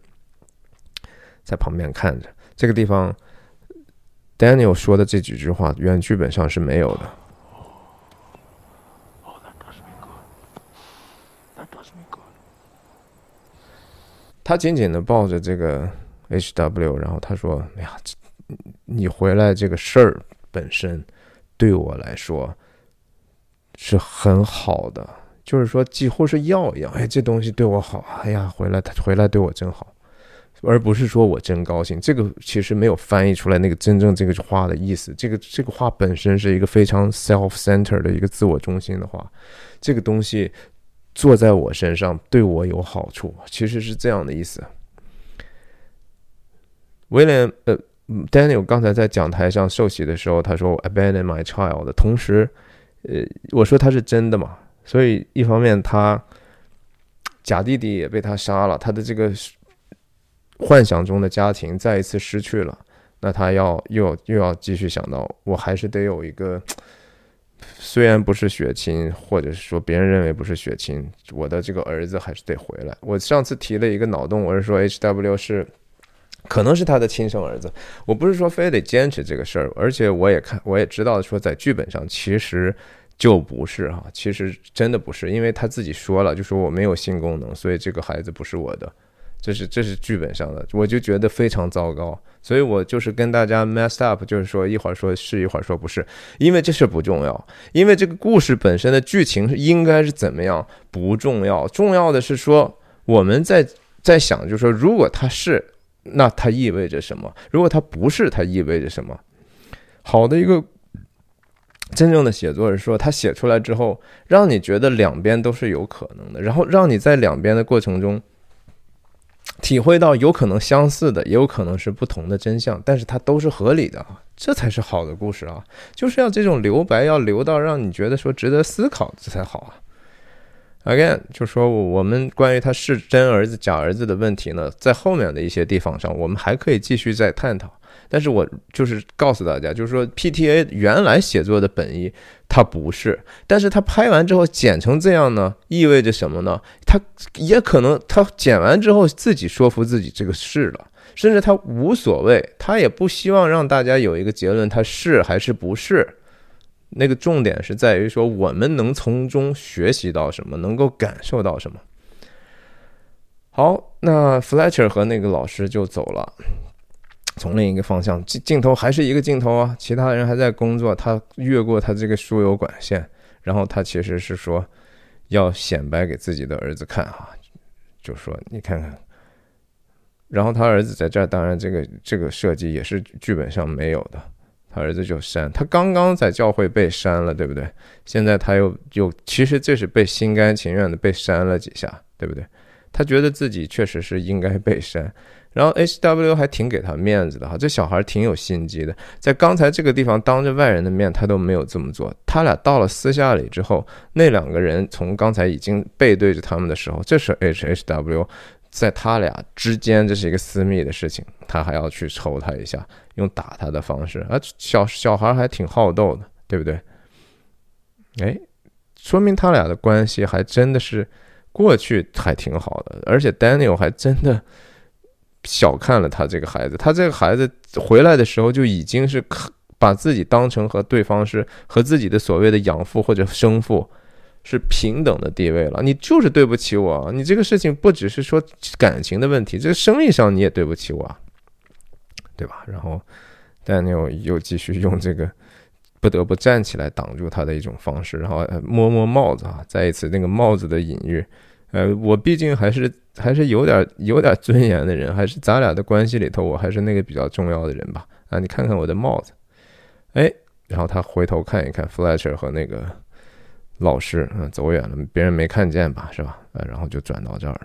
在旁边看着，这个地方 Daniel 说的这几句话原剧本上是没有的。他紧紧的抱着这个 H.W.，然后他说：“哎呀，你回来这个事儿本身对我来说是很好的。”就是说，几乎是药一样。哎，这东西对我好。哎呀，回来他回来对我真好，而不是说我真高兴。这个其实没有翻译出来那个真正这个话的意思。这个这个话本身是一个非常 self-centered 的一个自我中心的话。这个东西做在我身上对我有好处，其实是这样的意思。威廉呃，Daniel 刚才在讲台上受洗的时候，他说 “abandon my child”，同时，呃，我说他是真的嘛。所以，一方面他假弟弟也被他杀了，他的这个幻想中的家庭再一次失去了。那他要又又要继续想到，我还是得有一个，虽然不是血亲，或者是说别人认为不是血亲，我的这个儿子还是得回来。我上次提了一个脑洞，我是说 H.W 是可能是他的亲生儿子，我不是说非得坚持这个事儿，而且我也看我也知道说在剧本上其实。就不是哈，其实真的不是，因为他自己说了，就说我没有性功能，所以这个孩子不是我的，这是这是剧本上的，我就觉得非常糟糕，所以我就是跟大家 messed up，就是说一会儿说是一会儿说不是，因为这事不重要，因为这个故事本身的剧情应该是怎么样不重要，重要的是说我们在在想，就是说如果他是，那它意味着什么？如果它不是，它意味着什么？好的一个。真正的写作是说，他写出来之后，让你觉得两边都是有可能的，然后让你在两边的过程中体会到有可能相似的，也有可能是不同的真相，但是它都是合理的啊，这才是好的故事啊！就是要这种留白，要留到让你觉得说值得思考，这才好啊。Again，就说我们关于他是真儿子假儿子的问题呢，在后面的一些地方上，我们还可以继续再探讨。但是我就是告诉大家，就是说 PTA 原来写作的本意它不是，但是他拍完之后剪成这样呢，意味着什么呢？他也可能他剪完之后自己说服自己这个是了，甚至他无所谓，他也不希望让大家有一个结论，他是还是不是。那个重点是在于说，我们能从中学习到什么，能够感受到什么。好，那 Fletcher 和那个老师就走了，从另一个方向镜镜头还是一个镜头啊，其他人还在工作。他越过他这个输油管线，然后他其实是说要显摆给自己的儿子看啊，就说你看看。然后他儿子在这儿，当然这个这个设计也是剧本上没有的。他儿子就删，他刚刚在教会被删了，对不对？现在他又又，其实这是被心甘情愿的被删了几下，对不对？他觉得自己确实是应该被删，然后 H W 还挺给他面子的哈，这小孩挺有心机的，在刚才这个地方当着外人的面，他都没有这么做。他俩到了私下里之后，那两个人从刚才已经背对着他们的时候，这是 H H W。在他俩之间，这是一个私密的事情，他还要去抽他一下，用打他的方式啊，小小孩还挺好斗的，对不对？哎，说明他俩的关系还真的是过去还挺好的，而且 Daniel 还真的小看了他这个孩子，他这个孩子回来的时候就已经是把自己当成和对方是和自己的所谓的养父或者生父。是平等的地位了，你就是对不起我，你这个事情不只是说感情的问题，这个生意上你也对不起我，对吧？然后 Daniel 又继续用这个不得不站起来挡住他的一种方式，然后摸摸帽子啊，再一次那个帽子的隐喻，呃，我毕竟还是还是有点有点尊严的人，还是咱俩的关系里头，我还是那个比较重要的人吧？啊，你看看我的帽子，哎，然后他回头看一看 Fletcher 和那个。老师，嗯，走远了，别人没看见吧，是吧？呃，然后就转到这儿了，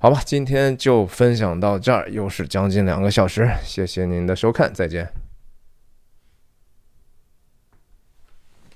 好吧，今天就分享到这儿，又是将近两个小时，谢谢您的收看，再见。